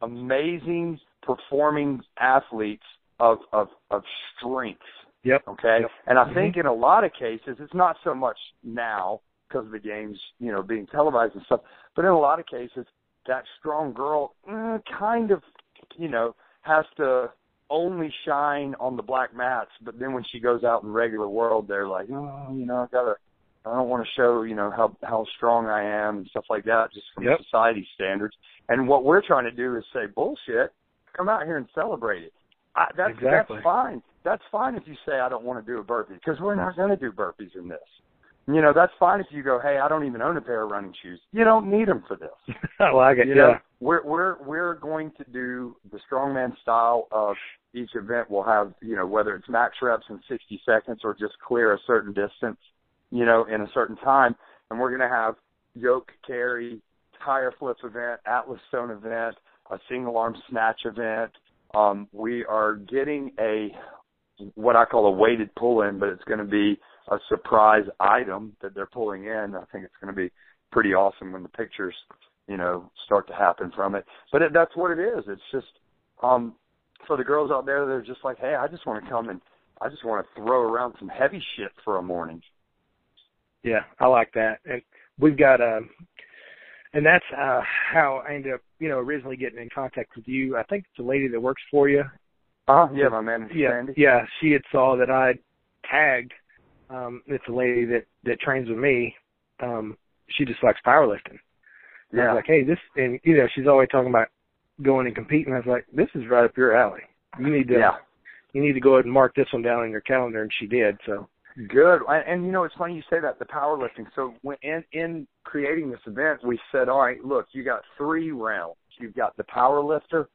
amazing performing athletes of of of strength. Yep. Okay. Yep. And I Mhm. think in a lot of cases, it's not so much now because of the games, you know, being televised and stuff, but in a lot of cases, that strong girl mm, kind of, you know, has to only shine on the black mats, but then when she goes out in the regular world, they're like, oh, you know, I gotta, I don't want to show, you know, how how strong I am and stuff like that, just from Yep. society standards. And what we're trying to do is say, bullshit, come out here and celebrate it. I, that's Exactly. that's fine. That's fine if you say I don't want to do a burpee because we're not going to do burpees in this. You know, that's fine if you go, hey, I don't even own a pair of running shoes. You don't need them for this. I like it. You yeah. know, we're we're we're going to do the strongman style of each event. We'll have you know whether it's max reps in 60 seconds or just clear a certain distance, you know, in a certain time, and we're going to have yoke carry, tire flip event, Atlas stone event, a single arm snatch event. Um, we are getting a what I call a weighted pull in, but it's going to be a surprise item that they're pulling in. I think it's going to be pretty awesome when the pictures, you know, start to happen from it. But it, that's what it is. It's just um for the girls out there, they're just like, hey, I just want to come and I just want to throw around some heavy shit for a morning. Yeah, I like that. And we've got um and that's uh how I ended up, you know, originally getting in contact with you. I think it's a lady that works for you. Uh yeah, my man Yeah, Sandy. yeah. She had saw that I tagged. Um, it's a lady that that trains with me. Um, she just likes powerlifting. And I Yeah. was like, hey, this, and you know, she's always talking about going and competing. I was like, this is right up your alley. You need to, Yeah. you need to go ahead and mark this one down on your calendar, and she did. So Good. And, and you know, it's funny you say that, the powerlifting. So when in, in creating this event, we said, all right, look, you got three rounds. You've got the power lifter,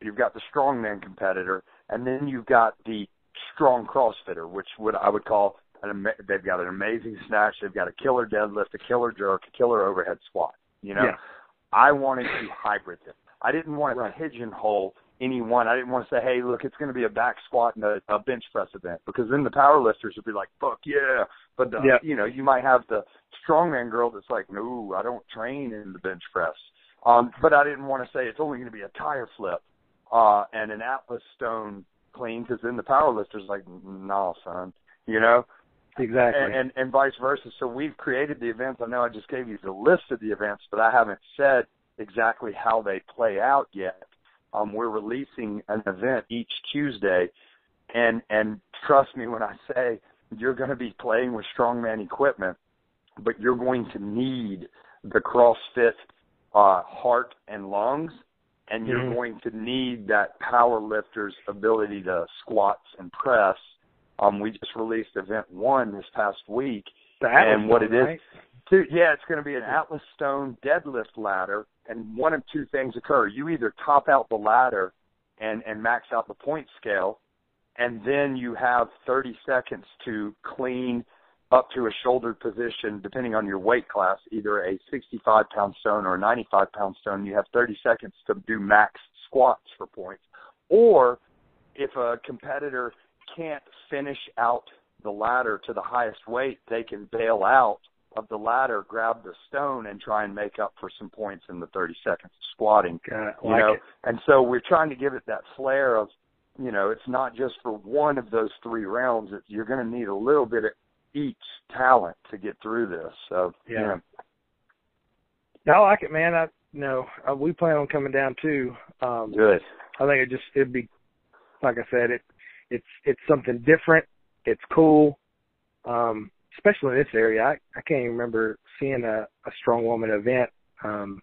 you've got the strongman competitor, and then you've got the strong crossfitter, which would I would call an ama- they've got an amazing snatch, they've got a killer deadlift, a killer jerk, a killer overhead squat. You know, Yeah. I wanted to hybrid them. I didn't want to Right. pigeonhole anyone. I didn't want to say, hey, look, it's going to be a back squat and a, a bench press event because then the power lifters would be like, fuck yeah. But, the, Yeah. you know, you might have the strongman girl that's like, no, I don't train in the bench press. Um, but I didn't want to say it's only going to be a tire flip uh, and an Atlas stone clean because then the power lifter's like, no, son, you know? Exactly. and, and and vice versa. So we've created the events. I know I just gave you the list of the events, but I haven't said exactly how they play out yet. Um, we're releasing an event each Tuesday, and and trust me when I say you're going to be playing with strongman equipment, but you're going to need the CrossFit uh, heart and lungs, and you're Mhm. going to need that power lifter's ability to squats and press. Um, we just released event one this past week, and what it is- right? Dude, yeah, it's going to be an Atlas Stone deadlift ladder, and one of two things occur: you either top out the ladder and and max out the point scale, and then you have 30 seconds to clean up to a shouldered position, depending on your weight class, either a 65 pound stone or a 95 pound stone. You have 30 seconds to do max squats for points. Or if a competitor can't finish out the ladder to the highest weight, they can bail out of the ladder, grab the stone, and try and make up for some points in the 30 seconds of squatting. Got You know, it. and so we're trying to give it that flair of, you know, it's not just for one of those three rounds. It's, you're going to need a little bit of each talent to get through this. So, you Yeah. know, I like it, man. I you know uh, we plan on coming down too. Um, good. I think it just it'd be like I said, it it's it's something different. It's cool. Um, especially in this area. I, I can't even remember seeing a, a strong woman event um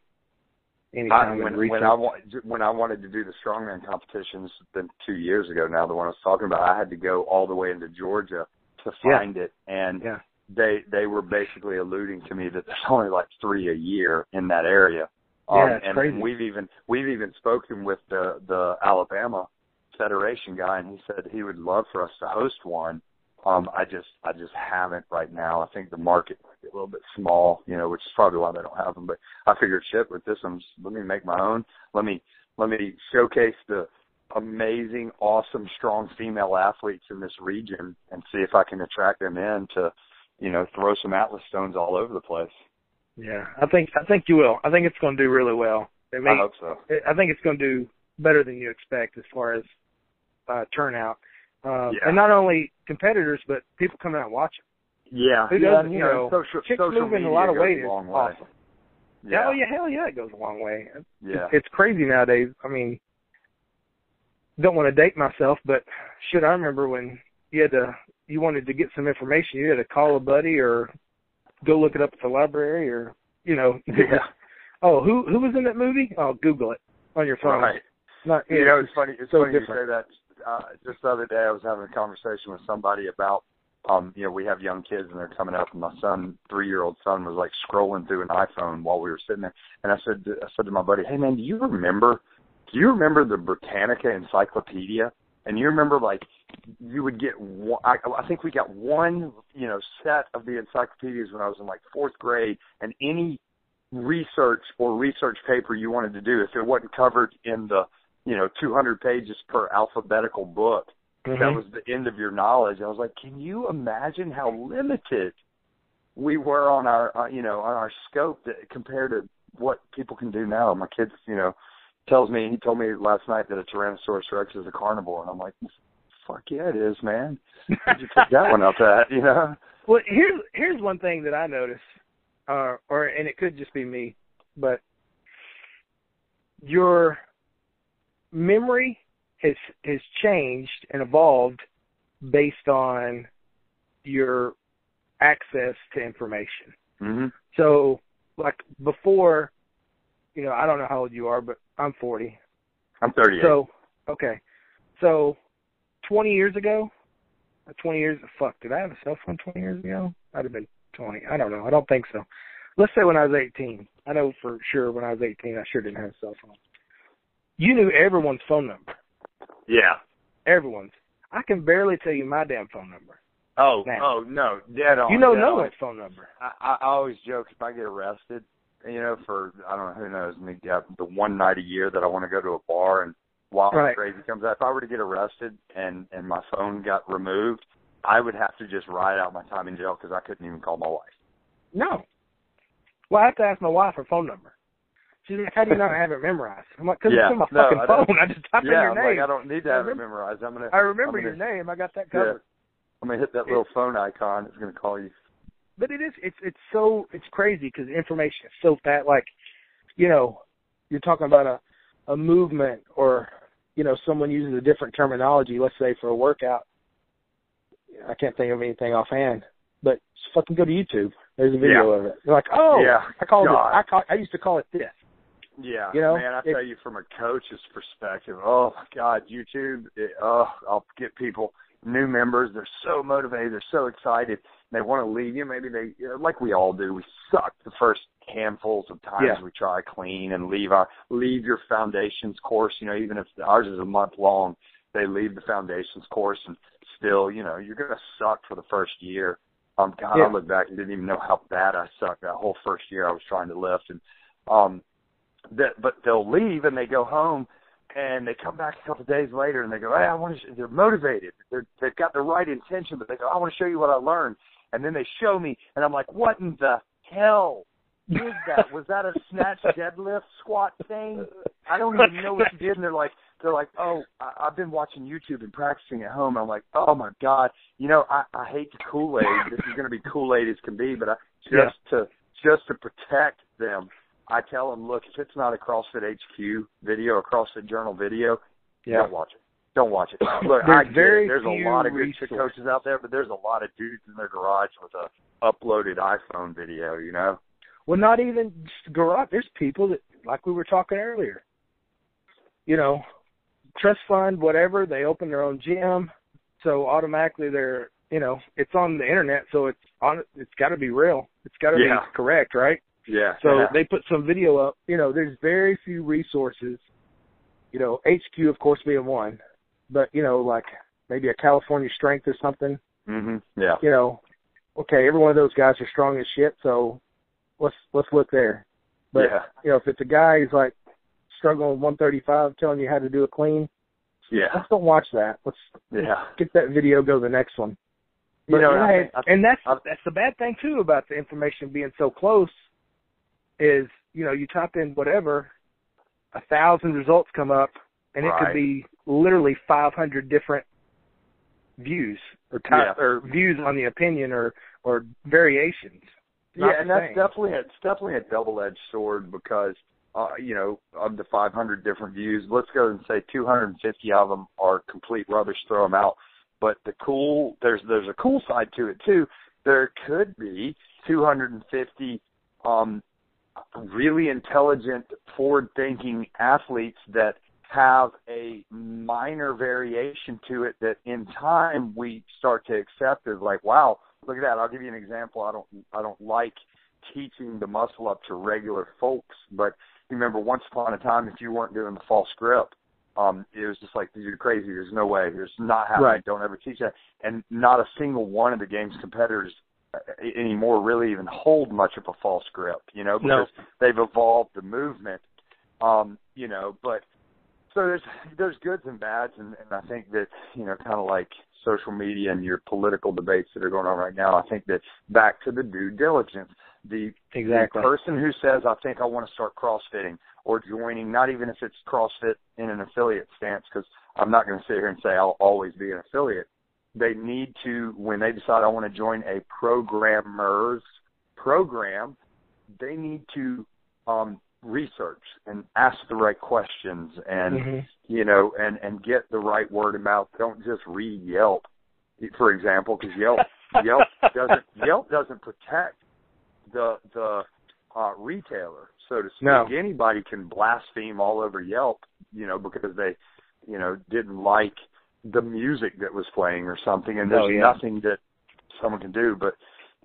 I, anytime when, in recent when I wa- when I wanted to do the strongman competitions, been two years ago now. The one I was talking about, I had to go all the way into Georgia to Yeah. find it, and Yeah. they they were basically alluding to me that there's only like three a year in that area. Yeah, and crazy. we've even we've even spoken with the the Alabama Federation guy, and he said he would love for us to host one. Um, I just I just haven't right now. I think the market might be a little bit small, you know, which is probably why they don't have them. But I figured, shit, with this, I'm just, let me make my own. Let me let me showcase the amazing, awesome, strong female athletes in this region, and see if I can attract them in to, you know, throw some Atlas stones all over the place. Yeah, I think I think you will. I think it's going to do really well. I I hope so. I think it's going to do better than you expect as far as uh, turnout. Um, Yeah. And not only competitors, but people coming out and watching. Yeah, Who yeah, doesn't, you you know, know, social, chicks social moving a lot of weight is long way. awesome. Yeah, Oh yeah, hell yeah, it goes a long way. yeah. It's, it's crazy nowadays. I mean, don't want to date myself, but shit, I remember when you had to, you wanted to get some information, you had to call a buddy or go look it up at the library or, you know, Yeah. just, oh, who who was in that movie? Oh, Google it on your phone. Right. Not, You know, it's funny. It's so funny you different. say that. Uh, just the other day, I was having a conversation with somebody about, um, you know, we have young kids and they're coming up, and my son, three-year-old son, was like scrolling through an iPhone while we were sitting there, and I said, I said to my buddy, "Hey man, do you remember? Do you remember the Britannica Encyclopedia? And you remember like you would get one, I, I think we got one, you know, set of the encyclopedias when I was in like fourth grade, and any research or research paper you wanted to do, if it wasn't covered in the you know 200 pages per alphabetical book Mhm. that was the end of your knowledge. I was like can you imagine how limited we were on our uh, you know on our scope that, compared to what people can do now? My kids you know tells me he told me last night that a tyrannosaurus rex is a carnivore and i'm like fuck yeah it is man. Where'd you pick that one up at you know? Well, here's here's one thing that I notice, uh, or and it could just be me, but your memory has has changed and evolved based on your access to information. mhm So, like before, you know, I don't know how old you are, but I'm 40. i'm 38 So, okay. So, 20 years ago, uh, 20 years, fuck, did I have a cell phone 20 years ago? I'd have been 20. I don't know. I don't think so. Let's say when I was 18. I know for sure when I was 18, I sure didn't have a cell phone. You knew everyone's phone number. yeah Everyone's. I can barely tell you my damn phone number. oh Now. oh no dead on you know no on. one's phone number. I, I always joke if I get arrested, you know, for I don't know who knows, maybe uh, the one night a year that I want to go to a bar and wild Right. crazy comes out. If I were to get arrested and and my phone got removed, I would have to just ride out my time in jail because I couldn't even call my wife. No. Well, I have to ask my wife her phone number. She's like, how do you not have it memorized? I'm like, because Yeah. it's in my No, fucking I phone. I just type in your name. like I don't need to have it memorized. I'm gonna I remember I'm your name. I got that Yeah. covered. I'm gonna hit that little phone icon. It's gonna call you. But it is. It's it's so it's crazy because information is so fat. Like, you know, you're talking about a a movement or you know someone uses a different terminology. Let's say for a workout. I can't think of anything offhand, but just fucking go to YouTube. There's a video of it. You're like, oh, Yeah. I called it. I call. I used to call it this. Yeah, You know, man, I it- tell you from a coach's perspective, oh my God, YouTube, it, oh, I'll get people, new members, they're so motivated, they're so excited, they want to leave you. Maybe they, like we all do, we suck the first handfuls of times Yeah. we try clean and leave our leave your foundations course. You know, even if ours is a month long, they leave the foundations course and still, you know, you're going to suck for the first year. Um, God, Yeah. I look back and didn't even know how bad I sucked that whole first year I was trying to lift. And, um, that, but they'll leave and they go home and they come back a couple of days later and they go, Hey, I want to, they're motivated. They're, they've got the right intention, but they go, I want to show you what I learned. And then they show me and I'm like, what in the hell is that? Was that a snatch deadlift squat thing? I don't even know what you did. And they're like, they're like, oh, I, I've been watching YouTube and practicing at home. I'm like, oh my god, you know, I, I hate the Kool Aid. This is going to be Kool Aid as can be, but I, just Yeah. to just to protect them, I tell them, look, if it's not a CrossFit HQ video, a CrossFit Journal video, don't watch it. Don't watch it. Look, There's I very. There's a lot of good resources. coaches out there, but there's a lot of dudes in their garage with a uploaded iPhone video. You know. Well, not even just garage. There's people that, like we were talking earlier, you know, trust fund, whatever. They open their own gym, so automatically they're, you know, it's on the internet, so it's on. It's got to be real. It's got to Yeah. be correct, right? Yeah. So yeah. they put some video up. You know, there's very few resources. You know, HQ of course being one, but you know, like maybe a California Strength or something. Mhm. Yeah. You know, okay, every one of those guys are strong as shit, so let's let's look there. But yeah. you know, if it's a guy who's like struggling with 135, telling you how to do a clean, Yeah. let's don't watch that. Let's Yeah. get that video, go to the next one. You But, know, yeah, I I- and that's I- that's the bad thing too about the information being so close is you know you type in whatever, a thousand results come up, and it could be literally 500 different views or type, Yeah. or views on the opinion or or variations. Yeah, and that's definitely a, it's definitely a double-edged sword because uh, you know of the 500 different views, let's go and say 250 of them are complete rubbish. Throw them out. But the cool there's there's a cool side to it too. There could be 250 um, really intelligent, forward-thinking athletes that have a minor variation to it that in time we start to accept as like, wow, look at that. I'll give you an example. I don't I don't like teaching the muscle up to regular folks, but you remember once upon a time if you weren't doing the false grip, um, it was just like you're crazy. There's no way. There's not happening. Right. Don't ever teach that. And not a single one of the game's competitors anymore really even hold much of a false grip, you know, No. because they've evolved the movement. Um, you know, but so there's there's goods and bads and, and I think that, you know, kinda like social media and your political debates that are going on right now, I think that back to the due diligence. The Exactly. the person who says, I think I want to start CrossFitting or joining, not even if it's CrossFit in an affiliate stance, because I'm not going to sit here and say I'll always be an affiliate. They need to, when they decide I want to join a programmer's program, they need to um, research and ask the right questions and Mhm. you know, and and get the right word of mouth. Don't just read Yelp, for example, because Yelp Yelp doesn't Yelp doesn't protect the the uh, retailer, so to speak. No. Anybody can blaspheme all over Yelp, you know, because they, you know, didn't like the music that was playing or something, and there's Oh, yeah. nothing that someone can do. But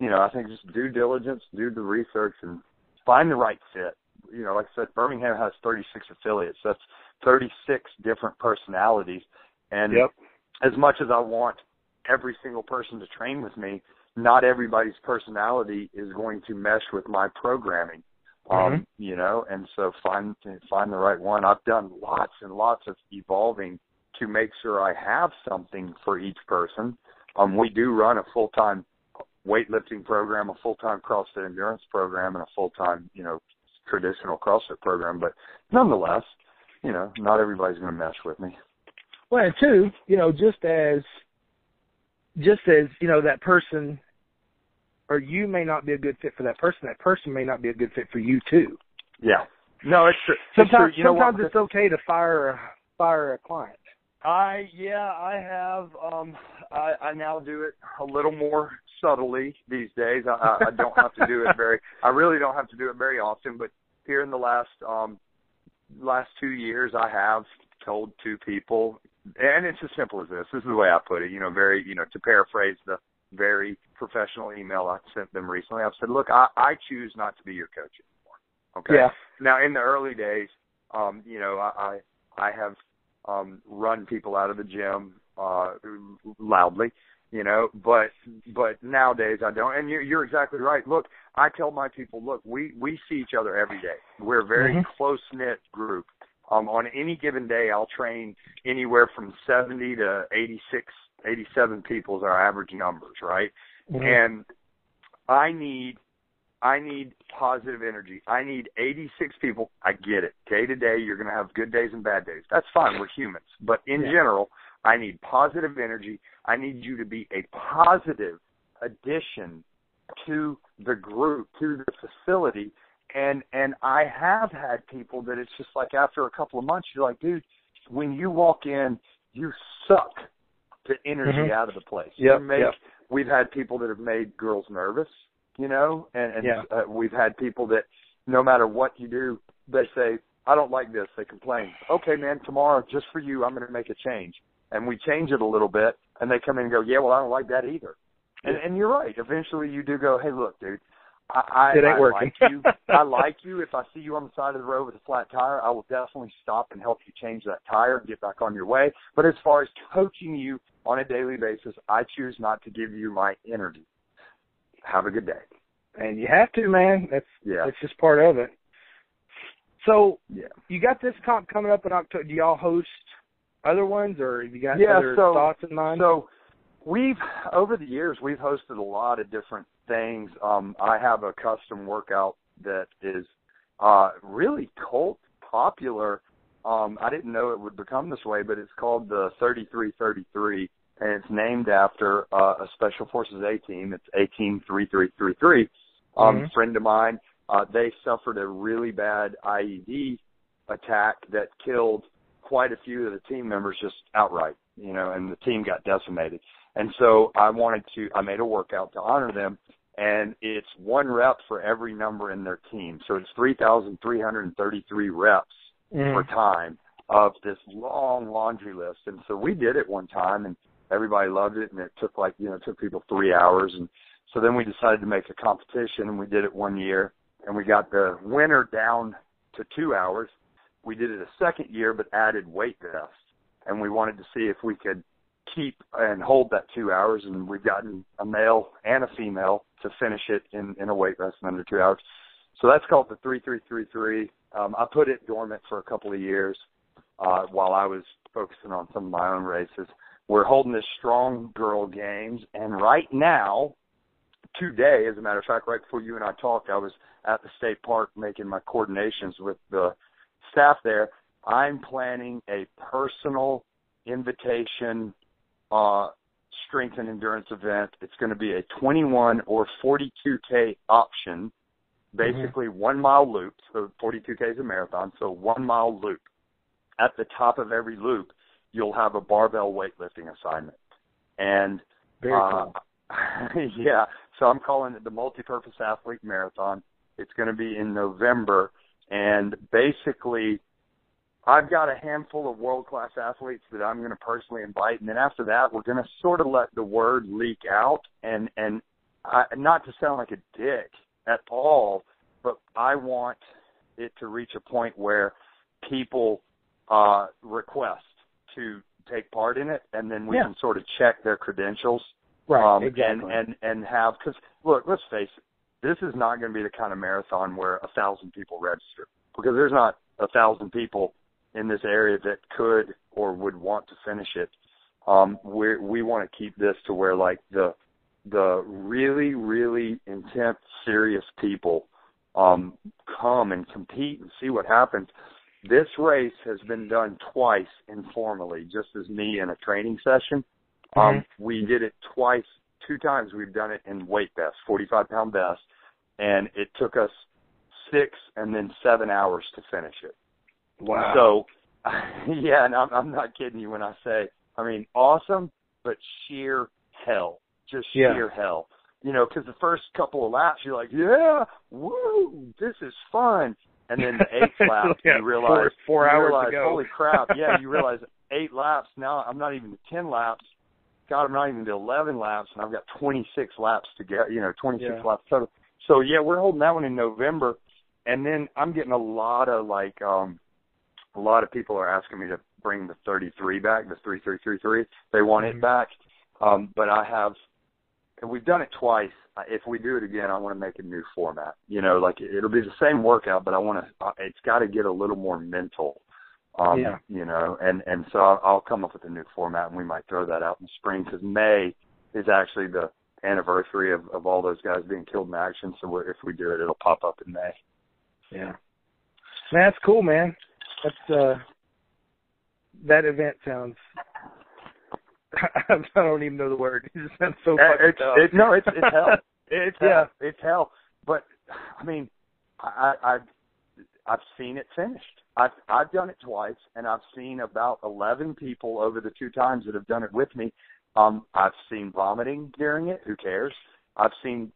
you know, I think just due diligence, do the research, and find the right fit. You know, like I said, Birmingham has 36 affiliates. That's 36 different personalities, and Yep. as much as I want every single person to train with me, not everybody's personality is going to mesh with my programming. Um, you know, and so find find the right one. I've done lots and lots of evolving to make sure I have something for each person. Um, we do run a full time weightlifting program, a full time CrossFit endurance program, and a full time, you know, traditional CrossFit program. But nonetheless, you know, not everybody's going to mesh with me. Well, and two, you know, just as just as you know that person or you may not be a good fit for that person, that person may not be a good fit for you too. Yeah. No, it's true. It's Sometimes, true. You know sometimes what? it's okay to fire a, fire a client. I yeah, I have. Um, I, I now do it a little more subtly these days. I, I don't have to do it very. I really don't have to do it very often. But here in the last um last two years, I have told two people, and it's as simple as this. This is the way I put it. You know, very you know to paraphrase the very professional email I sent them recently. I've said, look, I, I choose not to be your coach anymore. Okay. Yeah. Now, in the early days, um, you know, I I, I have um, run people out of the gym uh, loudly, you know. But but nowadays I don't. And you're, you're exactly right. Look, I tell my people, look, we we see each other every day. We're a very Mhm. close knit group. Um, on any given day, I'll train anywhere from 70 to 86, 87 people is our average numbers, right? Mhm. And I need I need positive energy. I need 86 people. I get it. Day to day, you're going to have good days and bad days. That's fine. We're humans. But in Yeah. general, I need positive energy. I need you to be a positive addition to the group, to the facility. And and I have had people that it's just like after a couple of months, you're like, dude, when you walk in, you suck the energy Mhm. out of the place. Yep, you make yep. we've had people that have made girls nervous, you know, and, and Yeah. uh, we've had people that no matter what you do, they say, I don't like this. They complain. Okay, man, tomorrow, just for you, I'm going to make a change. And we change it a little bit, and they come in and go, yeah, well, I don't like that either. And, and you're right. Eventually, you do go, hey, look, dude, I, I, It ain't I working. like you. I like you. If I see you on the side of the road with a flat tire, I will definitely stop and help you change that tire and get back on your way. But as far as coaching you on a daily basis, I choose not to give you my energy. Have a good day. and you have to, man. That's Yeah. that's just part of it. So Yeah. you got this comp coming up in October. Do y'all host other ones, or have you got Yeah, other so- thoughts in mind? So we've over the years we've hosted a lot of different things. Um, I have a custom workout that is uh, really cult popular. Um, I didn't know it would become this way, but it's called the 3333, and it's named after uh, a Special Forces A team. It's A Team 3333. Um, Mhm. Friend of mine, uh, they suffered a really bad IED attack that killed quite a few of the team members just outright, you know, and the team got decimated. And so I wanted to, I made a workout to honor them, and it's one rep for every number in their team. So it's 3,333 reps Mhm. for time of this long laundry list. And so we did it one time and everybody loved it and it took like, you know, it took people three hours. And so then we decided to make a competition and we did it one year and we got the winner down to two hours. We did it a second year but added weight vests and we wanted to see if we could keep and hold that two hours and we've gotten a male and a female to finish it in, in a weight vest in under two hours. So that's called the 3333. Um, I put it dormant for a couple of years uh, while I was focusing on some of my own races. We're holding this strong girl games, and right now, today, as a matter of fact, right before you and I talked, I was at the state park making my coordinations with the staff there. I'm planning a personal invitation uh, strength and endurance event. It's going to be a 21 or 42k option basically one mile loop. So 42k is a marathon. So one mile loop. At the top of every loop, you'll have a barbell weightlifting assignment. And Very uh, cool. yeah, so I'm calling it the Multi-Purpose Athlete Marathon. It's going to be in November, and basically, I've got a handful of world-class athletes that I'm going to personally invite, and then after that, we're going to sort of let the word leak out, and and I, not to sound like a dick at all, but I want it to reach a point where people uh, request to take part in it, and then we Yeah. can sort of check their credentials right, um, exactly. and and and have because look, let's face it, this is not going to be the kind of marathon where a thousand people register because there's not a thousand people in this area that could or would want to finish it. Um, we we want to keep this to where like the the really really intense serious people um, come and compete and see what happens. This race has been done twice informally, just as me in a training session. Um, we did it twice, two times. We've done it in weight vests, 45 pound vests, and it took us six and then seven hours to finish it. wow. So, yeah, and I'm, I'm not kidding you when I say, I mean, awesome, but sheer hell, just Yeah. sheer hell. You know, because the first couple of laps, you're like, yeah, woo, this is fun. And then the eighth lap, Yeah, you realize, four- four you hours realize, go. holy crap, yeah, you realize eight laps. Now I'm not even to 10 laps. God, I'm not even to 11 laps, and I've got 26 laps to get, you know, 26 Yeah. laps total. So yeah, we're holding that one in November, and then I'm getting a lot of like, um, a lot of people are asking me to bring the 33 back, the 3333. They want Mhm. it back. Um, but I have, and we've done it twice. If we do it again, I want to make a new format. You know, like it- it'll be the same workout, but I want to. It's got to get a little more mental. Um, Yeah. You know, and and so I'll, I'll come up with a new format, and we might throw that out in the spring because May is actually the anniversary of of all those guys being killed in action. So we're, if we do it, it'll pop up in May. Yeah. man, That's cool, man. That's uh that event sounds I don't even know the word. It just sounds so Uh, fucking it's, tough. it, no, it's it's hell. It's Yeah. hell. It's hell. But I mean, I, I I've I've seen it finished. I've I've done it twice, and I've seen about eleven people over the two times that have done it with me. Um, I've seen vomiting during it. Who cares? I've seen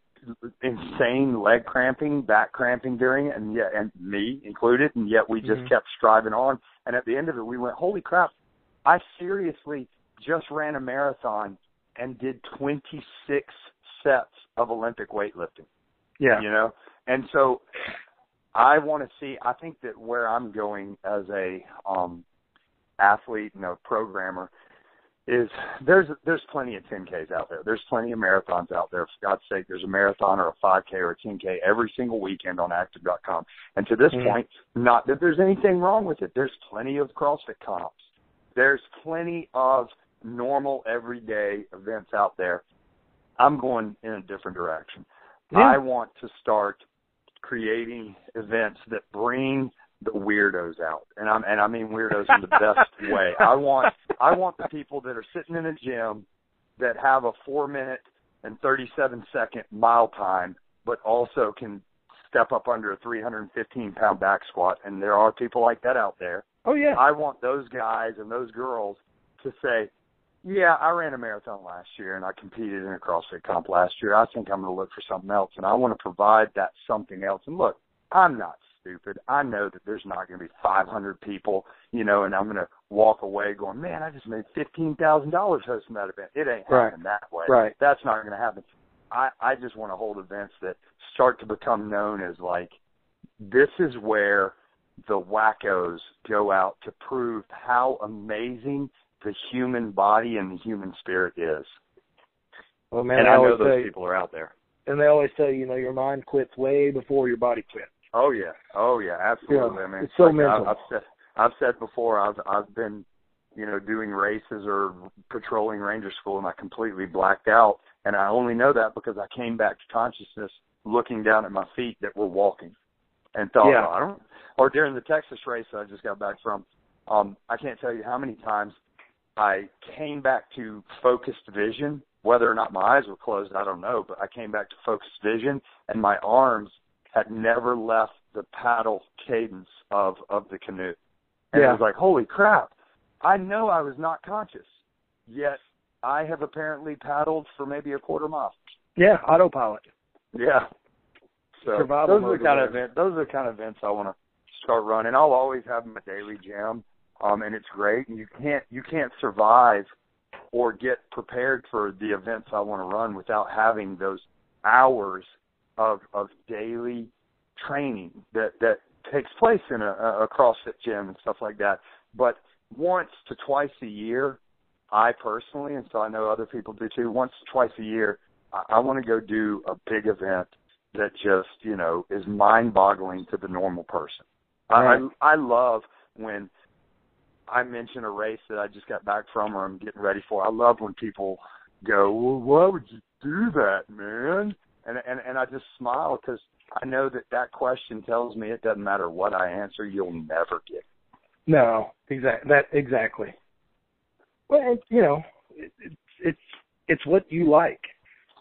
insane leg cramping, back cramping during it, and yet, and me included, and yet we just Mhm. kept striving on. And at the end of it, we went, "Holy crap! I seriously just ran a marathon and did 26 sets of Olympic weightlifting." yeah. you know and so i want to see i think that where i'm going as a um athlete and a programmer is there's there's plenty of 10ks out there there's plenty of marathons out there for god's sake there's a marathon or a 5k or a 10k every single weekend on active.com and to this Mhm. point not that there's anything wrong with it there's plenty of crossfit comps there's plenty of normal everyday events out there i'm going in a different direction Yeah. I want to start creating events that bring the weirdos out, and I'm and I mean weirdos in the best way. I want I want the people that are sitting in a gym that have a four minute and thirty seven second mile time, but also can step up under a 315 pound back squat, and there are people like that out there. Oh yeah. I want those guys and those girls to say, yeah, I ran a marathon last year and I competed in a CrossFit comp last year. I think I'm going to look for something else and I want to provide that something else. And look, I'm not stupid. I know that there's not going to be 500 people, you know, and I'm going to walk away going, man, I just made $15,000 hosting that event. It ain't Right. happening that way. Right. That's not going to happen. I, I just want to hold events that start to become known as like, this is where the wackos go out to prove how amazing the human body and the human spirit is. Well man, and I I know those say people are out there. and they always say, you know, your mind quits way before your body quits. Oh yeah, oh yeah, absolutely. Yeah, I mean, it's so like mental. I, I've said, I've said before, I've I've been, you know, doing races or patrolling ranger school, and I completely blacked out, and I only know that because I came back to consciousness, looking down at my feet that were walking, and thought, Yeah. well, I don't. Or during the Texas race that I just got back from, um, I can't tell you how many times I came back to focused vision. Whether or not my eyes were closed, I don't know, but I came back to focused vision, and my arms had never left the paddle cadence of of the canoe. And Yeah. it was like, holy crap! I know I was not conscious, yet I have apparently paddled for maybe a quarter mile. Yeah, autopilot. Yeah. So Survival those are the kind of event, those are the kind of events I want to start running. I'll always have my daily gym, um, and it's great. And you can't you can't survive or get prepared for the events I want to run without having those hours of of daily training that that takes place in a, a CrossFit gym and stuff like that. But once to twice a year, I personally, and so I know other people do too. Once to twice a year, I, I want to go do a big event that just you know is mind-boggling to the normal person. Right. I I love when I mention a race that I just got back from or I'm getting ready for. I love when people go, "Well, why would you do that, man?" And and and I just smile because I know that that question tells me it doesn't matter what I answer, you'll never get. it. No, exactly. That exactly. Well, and, you know, it, it's it's it's what you like.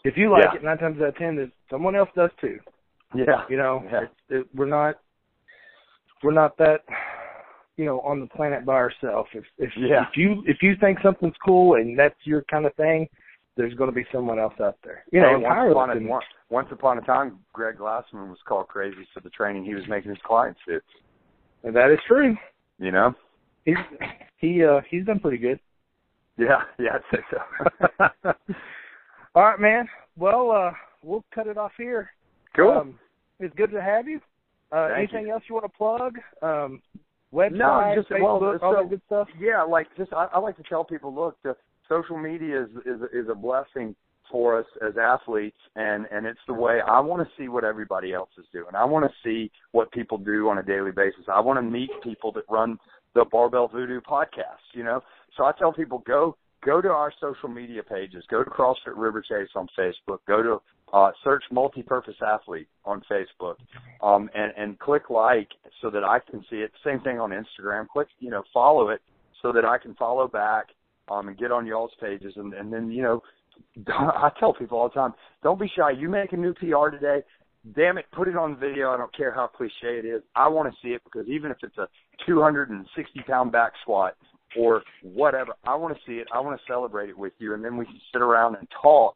If you like Yeah. it, nine times out of ten, there's someone else does too. Yeah, You know, Yeah. it, it, we're not we're not that you know on the planet by ourselves. If if Yeah. if you if you think something's cool and that's your kind of thing, there's going to be someone else out there. You know, once upon, a, once, once upon a time, Greg Glassman was called crazy for the training he was making his clients do. and that is true. You know? He's he uh he's done pretty good. Yeah, yeah, I'd say so. All right, man. Well, uh we'll cut it off here. cool. Um, it's good to have you. Uh, Thank anything else you want to plug? Um, website, no, just Facebook, well, all so, that good stuff? Yeah, like just I, I like to tell people, look, the social media is is is a blessing for us as athletes and and it's the way I want to see what everybody else is doing. I want to see what people do on a daily basis. I want to meet people that run the Barbell Voodoo podcast, you know. So I tell people go go to our social media pages. Go to CrossFit Riverchase on Facebook. Go to uh, search multi-purpose athlete on Facebook, um, and and click like so that I can see it. Same thing on Instagram. Click you know follow it so that I can follow back um, and get on y'all's pages, and and then you know I tell people all the time, don't be shy. You make a new PR today. Damn it, put it on video. I don't care how cliche it is. I want to see it because even if it's a 260 pound back squat or whatever, I want to see it. I want to celebrate it with you, and then we can sit around and talk,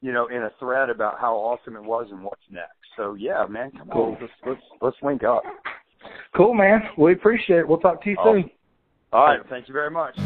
you know, in a thread about how awesome it was and what's next. So yeah, man, come Cool. on, let's let's let's link up. Cool, man. We appreciate it. We'll talk to you Awesome. soon. All right, thank you very much.